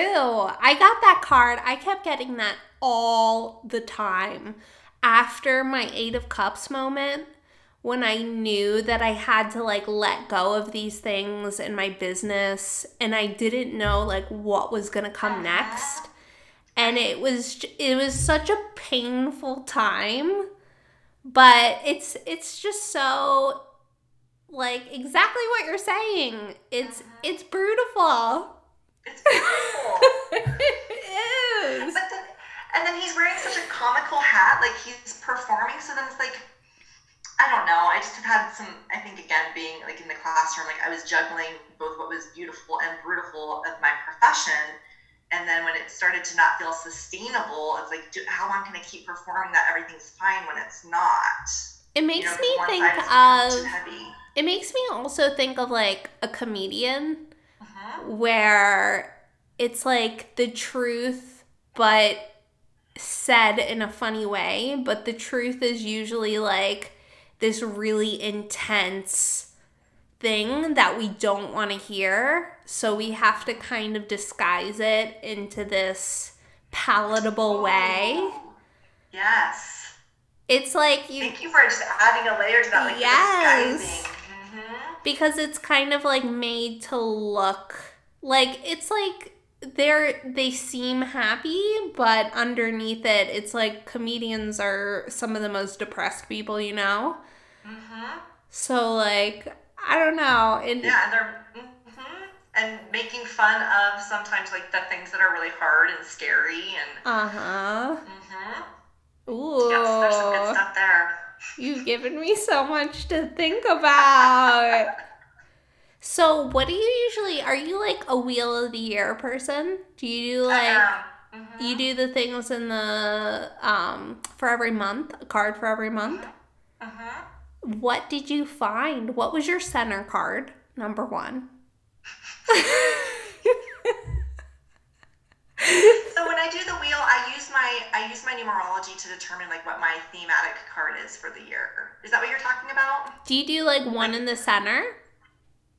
I got that card. I kept getting that all the time after my Eight of Cups moment when I knew that I had to like let go of these things in my business and I didn't know like what was going to come uh-huh. next. And it was it was such a painful time, but it's it's just so like exactly what you're saying. It's uh-huh. it's beautiful. It's beautiful. it is. Then, and then he's wearing such a comical hat, like he's performing. So then it's like, I don't know. I just have had some. I think again, being like in the classroom, like I was juggling both what was beautiful and brutal of my profession. And then when it started to not feel sustainable, it's like, do, how long can I keep performing that everything's fine when it's not? It You makes me think side has become too of heavy. it makes me also think of like a comedian Mhm. where it's like the truth but said in a funny way, but the truth is usually like this really intense thing that we don't want to hear. So we have to kind of disguise it into this palatable way. Yes. It's like you Thank you for just adding a layer to that, like Yes. disguising. Mhm. because it's kind of like made to look like it's like they're they seem happy but underneath it it's like comedians are some of the most depressed people you know Mhm. so like i don't know and Yeah, and they're mm-hmm, and making fun of sometimes like the things that are really hard and scary and uh-huh Mm mhm. ooh yes, there's some good stuff there. you've given me so much to think about so what do you usually are you like a wheel of the year person do you do like Um, mhm. You do the things in the um for every month, a card for every month. Mhm. What did you find? What was your center card? Number one. So when I do the wheel, I use my I use my numerology to determine like what my thematic card is for the year. Is that what you're talking about? Do you do like one in the center?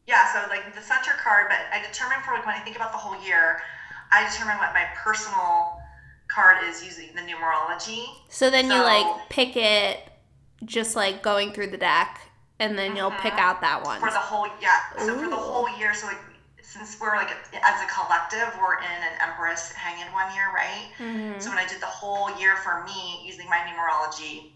Yeah, so like the center card, but I determine for like when I think about the whole year, I determine what my personal card is using the numerology. So then you like pick it just like going through the deck and then you'll pick Mhm. out that one. for the whole yeah so for the whole year so like since we're like as a collective we're in an empress hanging one year right Mhm. so when i did the whole year for me using my numerology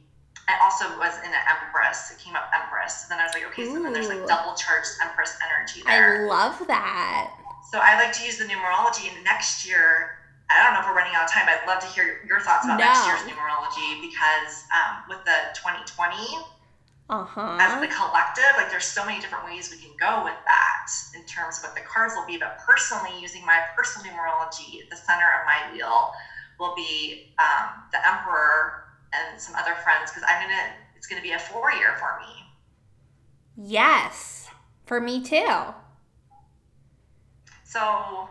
i also was in an empress it came up empress so then i was like okay so then there's like double charged empress energy I love that. so i like to use the numerology and next year I don't know if we're running out of time, but I'd love to hear your thoughts about next year's numerology because um, with the 2020, Uh-huh. as the collective, like there's so many different ways we can go with that in terms of what the cards will be. But personally, using my personal numerology, the center of my wheel will be um, the Emperor and some other friends because I'm gonna. It's gonna be a four year for me. Yes. For me too. So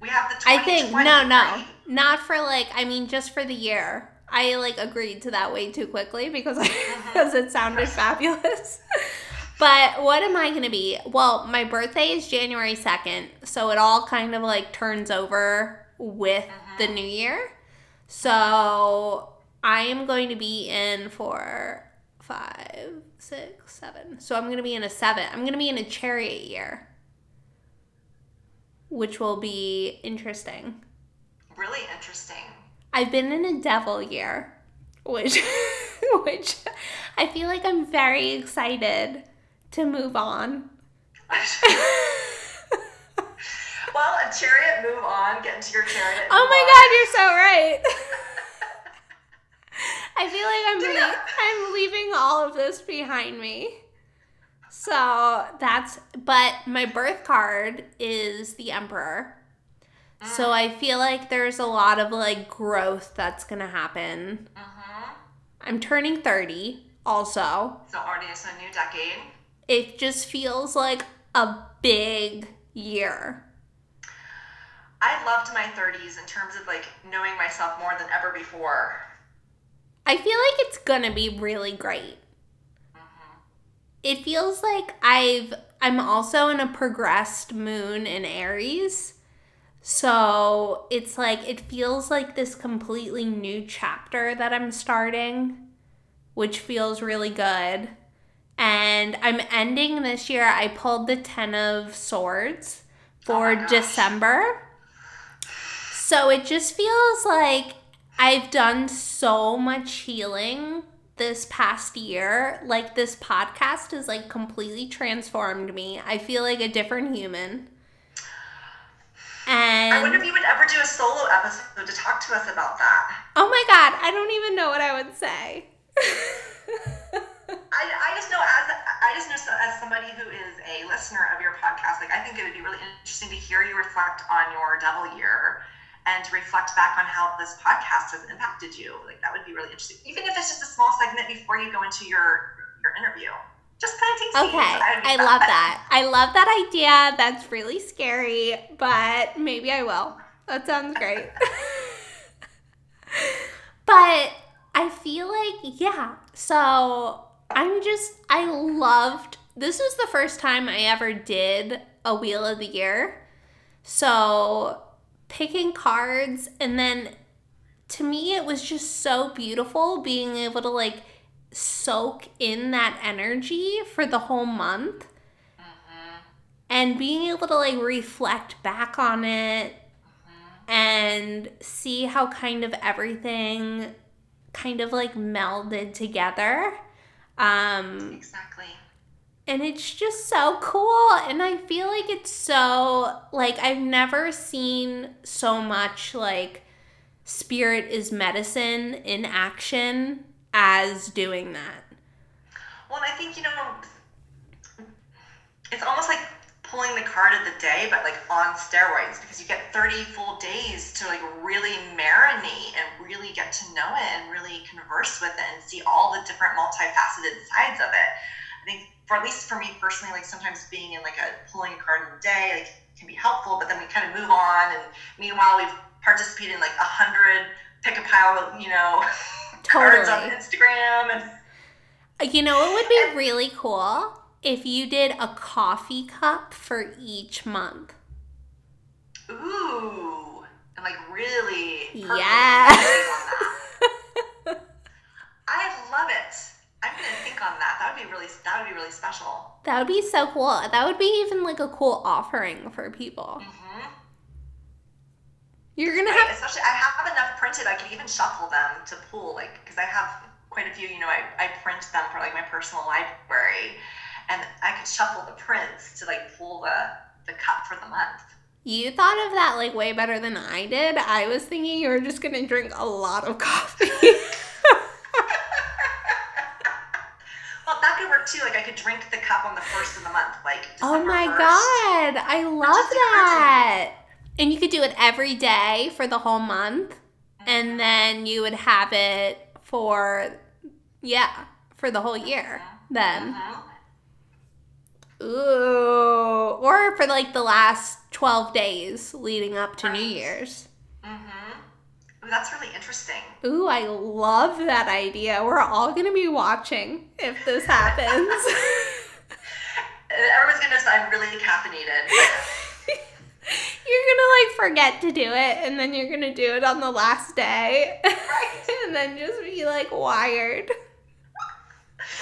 we have the. I think no, no, right? not for like. I mean, just for the year. I like agreed to that way too quickly because mm-hmm. because it sounded fabulous. but what am I gonna be? Well, my birthday is January second, so it all kind of like turns over with the mm-hmm. new year. So I am going to be in for five, six, seven. So I'm gonna be in a seven. I'm gonna be in a chariot year, which will be interesting. Really interesting. I've been in a devil year. which which I feel like I'm very excited to move on. well, a chariot, move on. Get into your chariot. Oh my on. god, you're so right. I feel like I'm le- I'm leaving all of this behind me. So that's but my birth card is the emperor. So mm. I feel like there's a lot of like growth that's going to happen. Mm-hmm. I'm turning 30 also. So already it's a new decade. It just feels like a big year. I loved my 30s in terms of like knowing myself more than ever before. I feel like it's gonna be really great. It feels like I've I'm also in a progressed moon in Aries. So it's like it feels like this completely new chapter that I'm starting, which feels really good. And I'm ending this year. I pulled the 10 of swords for oh December. So it just feels like I've done so much healing this past year. Like this podcast has like completely transformed me. I feel like a different human. And I wonder if you would ever do a solo episode to talk to us about that. oh my god, I don't even know what I would say. I, I just know as I just know so, as somebody who is a listener of your podcast, like I think it would be really interesting to hear you reflect on your devil year and reflect back on how this podcast has impacted you. Like that would be really interesting, even if it's just a small segment before you go into your your interview. Just planting seeds. Okay, would I fun. love that. I love that idea. That's really scary, but maybe I will. That sounds great. but I feel like, yeah. So I'm just, I loved, this was the first time I ever did a Wheel of the Year. So picking cards and then to me it was just so beautiful being able to like soak in that energy for the whole month. And being able to like reflect back on it and see how kind of everything kind of like melded together um Exactly. And it's just so cool and i feel like it's so like i've never seen so much like spirit is medicine in action as doing that Well, I think you know, it's almost like pulling the card of the day, but like on steroids, because you get 30 full days to like really marinate and really get to know it and really converse with it and see all the different multifaceted sides of it. I think, for at least for me personally, like sometimes being in like a pulling a card of the day like can be helpful, but then we kind of move on, and meanwhile we've participated in like a hundred pick a pile, you know, cards on Instagram and. you know it would be really cool if you did a coffee cup for each month Ooh, and like really. Yeah. and think on that. I love it. Gonna think on that. That would be really. That would be really special. that would be so cool that would be even like a cool offering for people hmm you're gonna Right, have especially I have enough printed. I could even shuffle them to pull, like because I have quite a few. You know, I, I print them for like my personal library, and I could shuffle the prints to like pull the the cup for the month. You thought of that like way better than I did. I was thinking you were just gonna drink a lot of coffee. Well, that could work too. Like I could drink the cup on the first of the month, like December oh my 1st. god, I love just occurred to me. that. And you could do it every day for the whole month, and then you would have it for, yeah, for the whole year. Then, Mhm. ooh, or for like the last twelve days leading up to New Year's. Mm-hmm. Ooh, that's really interesting. Ooh, I love that idea. We're all gonna be watching if this happens. Everyone's gonna say I'm really caffeinated. you're gonna like forget to do it, and then you're gonna do it on the last day, Right. and then just be like wired.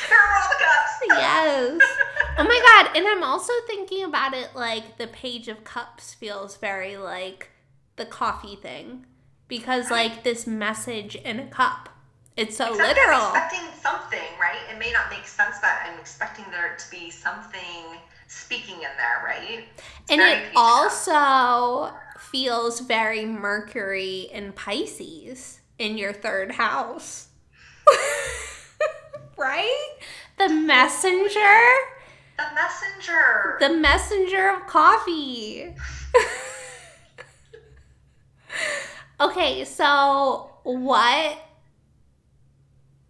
Here are all the cups. Yes. Oh my god, and I'm also thinking about it like the Page of Cups feels very like the coffee thing because like this message in a cup It's so Except literal. I'm expecting something, right? It may not make sense, but I'm expecting there to be something speaking in there, right? It's And it also feels very Mercury and Pisces in your third house. right? The messenger, The messenger. the messenger of coffee. okay, so what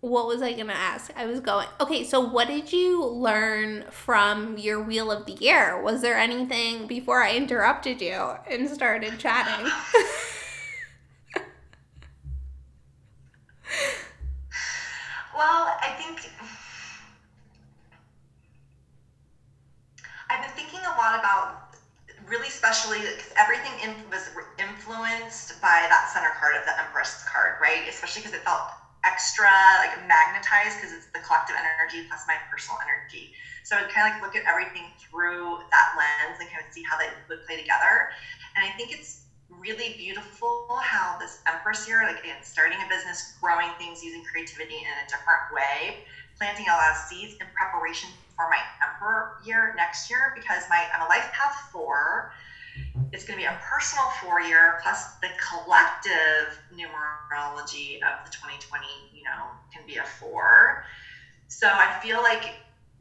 what was I going to ask? I was going. Okay, so what did you learn from your wheel of the year? Was there anything before I interrupted you and started chatting? Well, I think I've been thinking a lot about really especially because everything in, was influenced by that center card of the Empress card, right? Especially because it felt extra like magnetized because it's the collective energy plus my personal energy. So I kind of like look at everything through that lens and kind of see how they would play together. And I think it's really beautiful how this Empress year, like again, starting a business, growing things, using creativity in a different way, planting a lot of seeds in preparation for my Emperor year next year because my I'm a life path four. It's going to be a personal four year plus the collective numerology of the 2020, you know, can be a four. So I feel like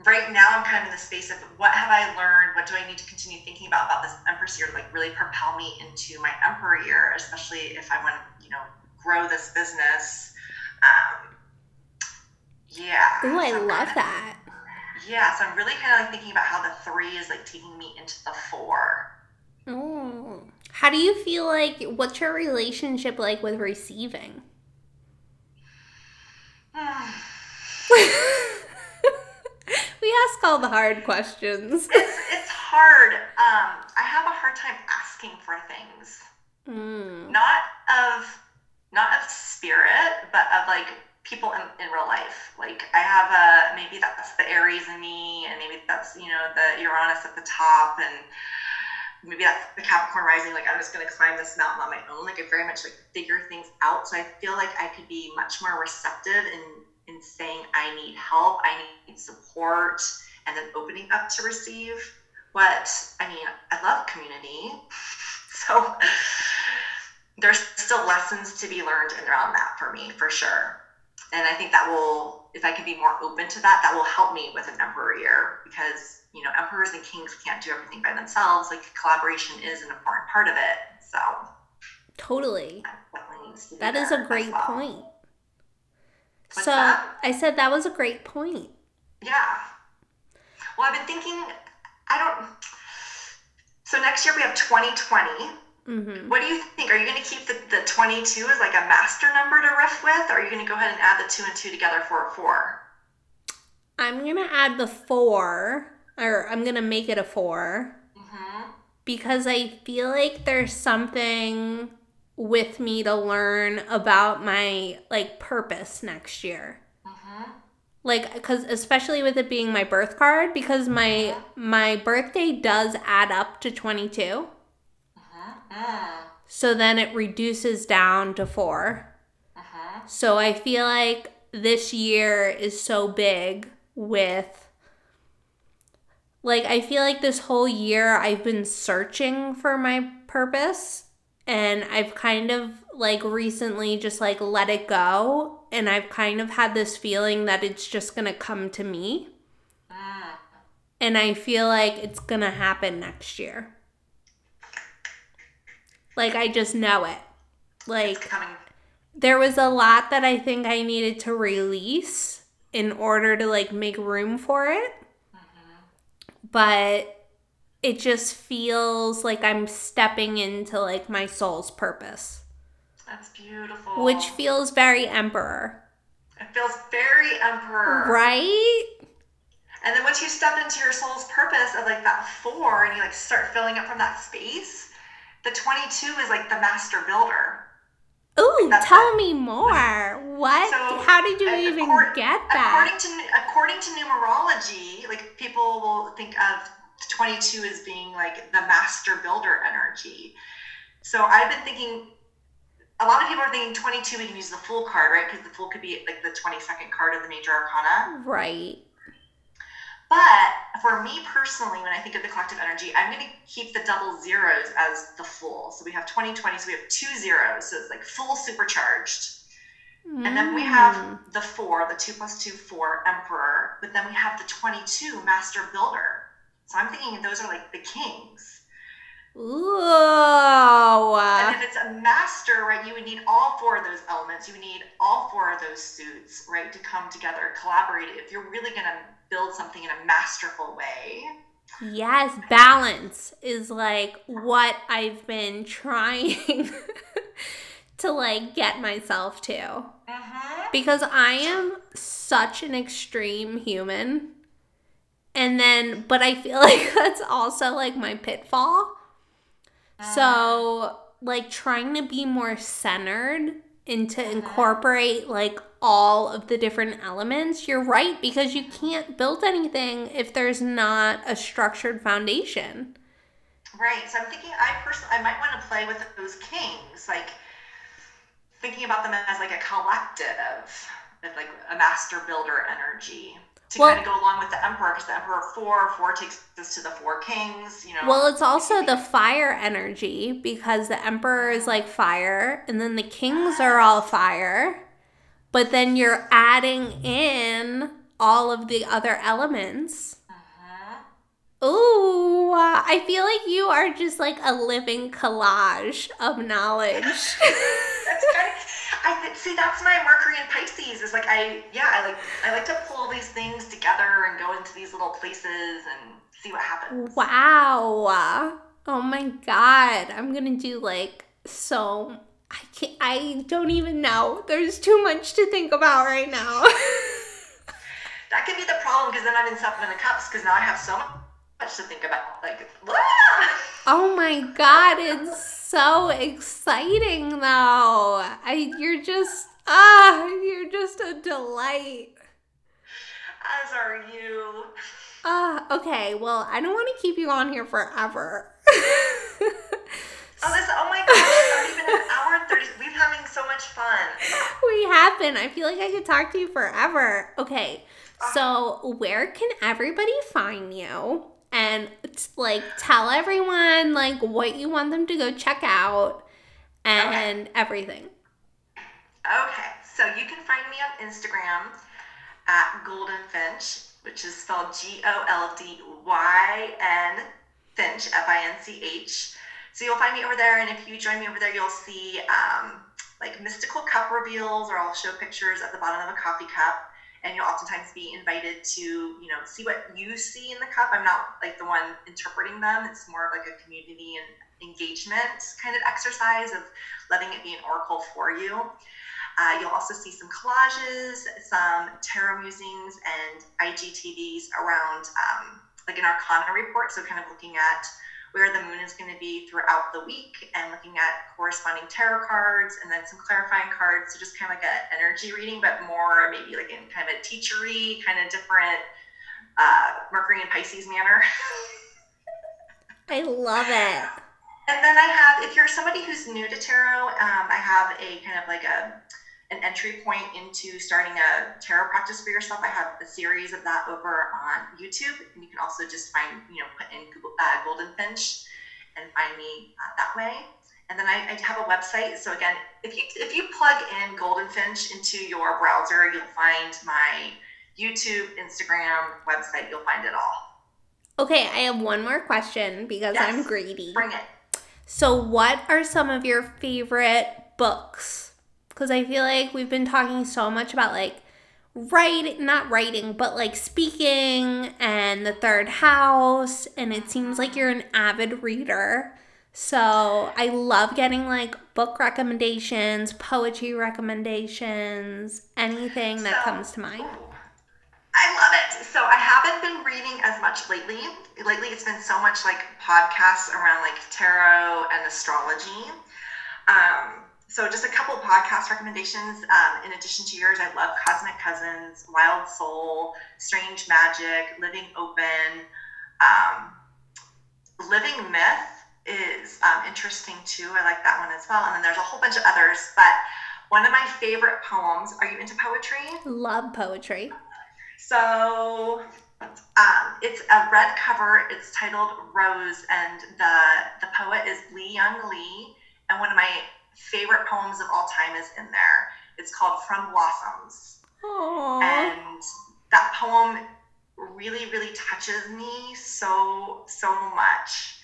right now I'm kind of in the space of what have I learned? What do I need to continue thinking about about this Empress year to like really propel me into my Emperor year, especially if I want to, you know, grow this business. Um, yeah. Oh, I So love kinda- that. Yeah, so I'm really kind of like thinking about how the three is like taking me into the four. Oh. How do you feel like what's your relationship like with receiving? we ask all the hard questions. it's it's hard. Um, I have a hard time asking for things. Mm. Not of not of spirit, but of like people in, in real life. Like I have a maybe that's the Aries in me, and maybe that's you know the Uranus at the top, and maybe that's the Capricorn rising. Like I'm just gonna climb this mountain on my own. Like I very much like figure things out. So I feel like I could be much more receptive in in saying I need help, I need support, and then opening up to receive. What I mean, I love community, so there's still lessons to be learned around that for me for sure. And I think that will, if I can be more open to that, that will help me with an emperor year because you know emperors and kings can't do everything by themselves. Like collaboration is an important part of it. So Totally. to That is a great well. point. What's so that? I said that was a great point. Yeah. Well, I've been thinking. I don't. So next year we have 2020. Hmm What do you think? Are you going to keep the, the 22 as like a master number to riff with? Or are you going to go ahead and add the two and two together for a four? I'm gonna add the four, or I'm gonna make it a four Mm-hmm. because I feel like there's something with me to learn about my like purpose next year. Mm-hmm. like because especially with it being my birth card because my my birthday does add up to 22 Mm. so then it reduces down to 4 Mm-hmm. so i feel like this year is so big with like i feel like this whole year i've been searching for my purpose and i've kind of like recently just like let it go and i've kind of had this feeling that it's just gonna come to me Mm. and i feel like it's gonna happen next year like i just know it like coming. there was a lot that I think I needed to release in order to like make room for it. Mm-hmm. But it just feels like I'm stepping into like my soul's purpose, That's beautiful. which feels very emperor, it feels very emperor. right? And then once you step into your soul's purpose of like that four and you like start filling up from that space, the 22 is like the master builder. Ooh, That's tell me more. What? So, How did you even accord- get that? According to according to numerology, like people will think of 22 as being like the master builder energy. So I've been thinking a lot of people are thinking 22, we can use the Fool card, right? Because the Fool could be like the 22nd card of the major arcana. Right. But for me personally, when I think of the collective energy, I'm going to keep the double zeros as the Fool. So we have 2020, so we have two zeros. So it's like full supercharged. And then we Mm. have the four, the two plus two, four emperor. But then we have the 22 master builder. So I'm thinking those are like the kings. Ooh. And if it's a master, right, you would need all four of those elements. You would need all four of those suits, right, to come together, collaborate. If you're really going to build something in a masterful way. Yes, balance is like what I've been trying to like get myself to. Mm-hmm. Because I am such an extreme human. And then, but I feel like that's also like my pitfall. So, like trying to be more centered and to incorporate like all of the different elements. You're right because you can't build anything if there's not a structured foundation. Right. So I'm thinking, I personally, I might want to play with those kings, like thinking about them as like a collective, like a master builder energy to Well- kind of go along with the emperor, because the emperor four, four takes us to the four kings. You know. Well, it's also the fire energy because the emperor is like fire and then the kings ah. are all fire. But then you're adding in all of the other elements. Uh-huh. Ooh, I feel like you are just like a living collage of knowledge. That's kind of, I see. That's my Mercury and Pisces. Is like I, yeah, I like I like to pull these things together and go into these little places and see what happens. wow. Oh my god. I'm going to do like so I can't I don't even know. There's too much to think about right now. That could be the problem because then I'm in Seven of Cups because now I have so much to think about. Like, oh my god, it's so exciting though. I you're just ah, you're just a delight. as are you. Ah, okay. Well, I don't want to keep you on here forever. Oh, this, oh my gosh, it's not even an hour and 30. We're having so much fun. we have been. I feel like I could talk to you forever. Okay. Ah. So, where can everybody find you? And it's like tell everyone like what you want them to go check out and everything. Okay, so you can find me on Instagram at Goldyn Finch, which is spelled G O L D Y N Finch, F I N C H. So you'll find me over there, and if you join me over there, you'll see um, like mystical cup reveals, or I'll show pictures at the bottom of a coffee cup. And you'll oftentimes be invited to, you know, see what you see in the cup. I'm not like the one interpreting them. It's more of like a community and engagement kind of exercise of letting it be an oracle for you. Uh, you'll also see some collages, some tarot musings, and IGTVs around um, like an arcana report. So, kind of looking at where the moon is going to be throughout the week and looking at corresponding tarot cards and then some clarifying cards. So, just kind of like an energy reading, but more maybe like in kind of a teachery, kind of different uh, Mercury and Pisces manner. I love it. And then I have, if you're somebody who's new to tarot, um, I have a kind of like a an entry point into starting a tarot practice for yourself. I have a series of that over on YouTube, and you can also just find, you know, put in Google, uh, Goldyn Finch and find me uh, that way. And then I, I have a website. So again, if you if you plug in Goldyn Finch into your browser, you'll find my YouTube, Instagram, website. You'll find it all. Okay, I have one more question because Yes. I'm greedy. Bring it. So, what are some of your favorite books? Because I feel like we've been talking so much about like writing, not writing, but like speaking and the third house. And it seems like you're an avid reader. So, I love getting like book recommendations, poetry recommendations, anything that So- comes to mind. I love it. So I haven't been reading as much lately. Lately, it's been so much like podcasts around like tarot and astrology. Um, so just a couple podcast recommendations. Um, in addition to yours, I love Cosmic Cousins, Wild Soul, Strange Magic, Living Open, um, Living Myth is um, interesting too. I like that one as well. And then there's a whole bunch of others. But one of my favorite poems. Are you into poetry? Love poetry. So um, it's a red cover. It's titled Rose, and the the poet is Li-Young Lee. And one of my favorite poems of all time is in there. It's called From Blossoms, Aww. and that poem really, really touches me so so much.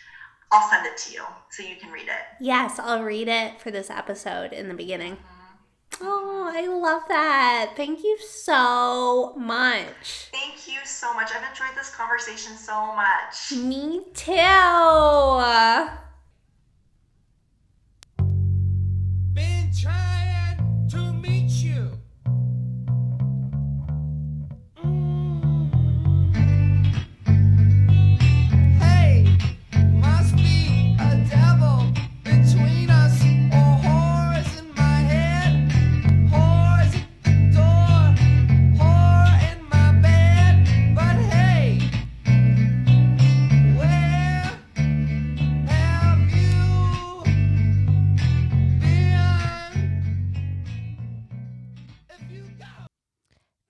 I'll send it to you so you can read it. Yes, I'll read it for this episode in the beginning. Mm-hmm. Oh, I love that. Thank you so much. Thank you so much. I've enjoyed this conversation so much. Me too.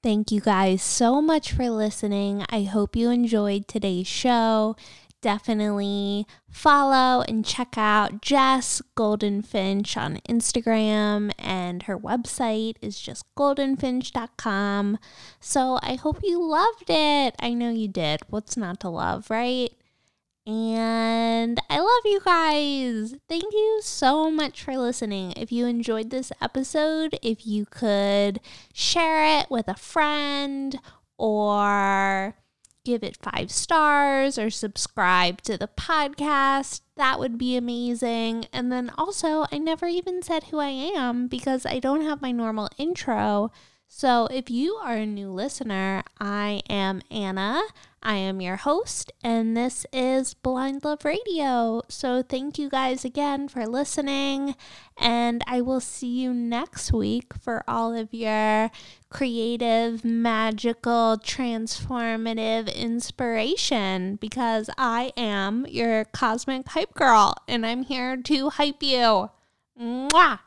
Thank you guys so much for listening. I hope you enjoyed today's show. Definitely follow and check out Jess Goldyn Finch on Instagram, and her website is just goldynfinch.com. So I hope you loved it. I know you did. What's not to love, right? And I love you guys. Thank you so much for listening. If you enjoyed this episode, if you could share it with a friend or give it five stars or subscribe to the podcast, that would be amazing. And then also, I never even said who I am because I don't have my normal intro. So if you are a new listener, I am Anna. I am your host, and this is Blind Love Radio. So thank you guys again for listening, and I will see you next week for all of your creative, magical, transformative inspiration because I am your cosmic hype girl, and I'm here to hype you. Mwah!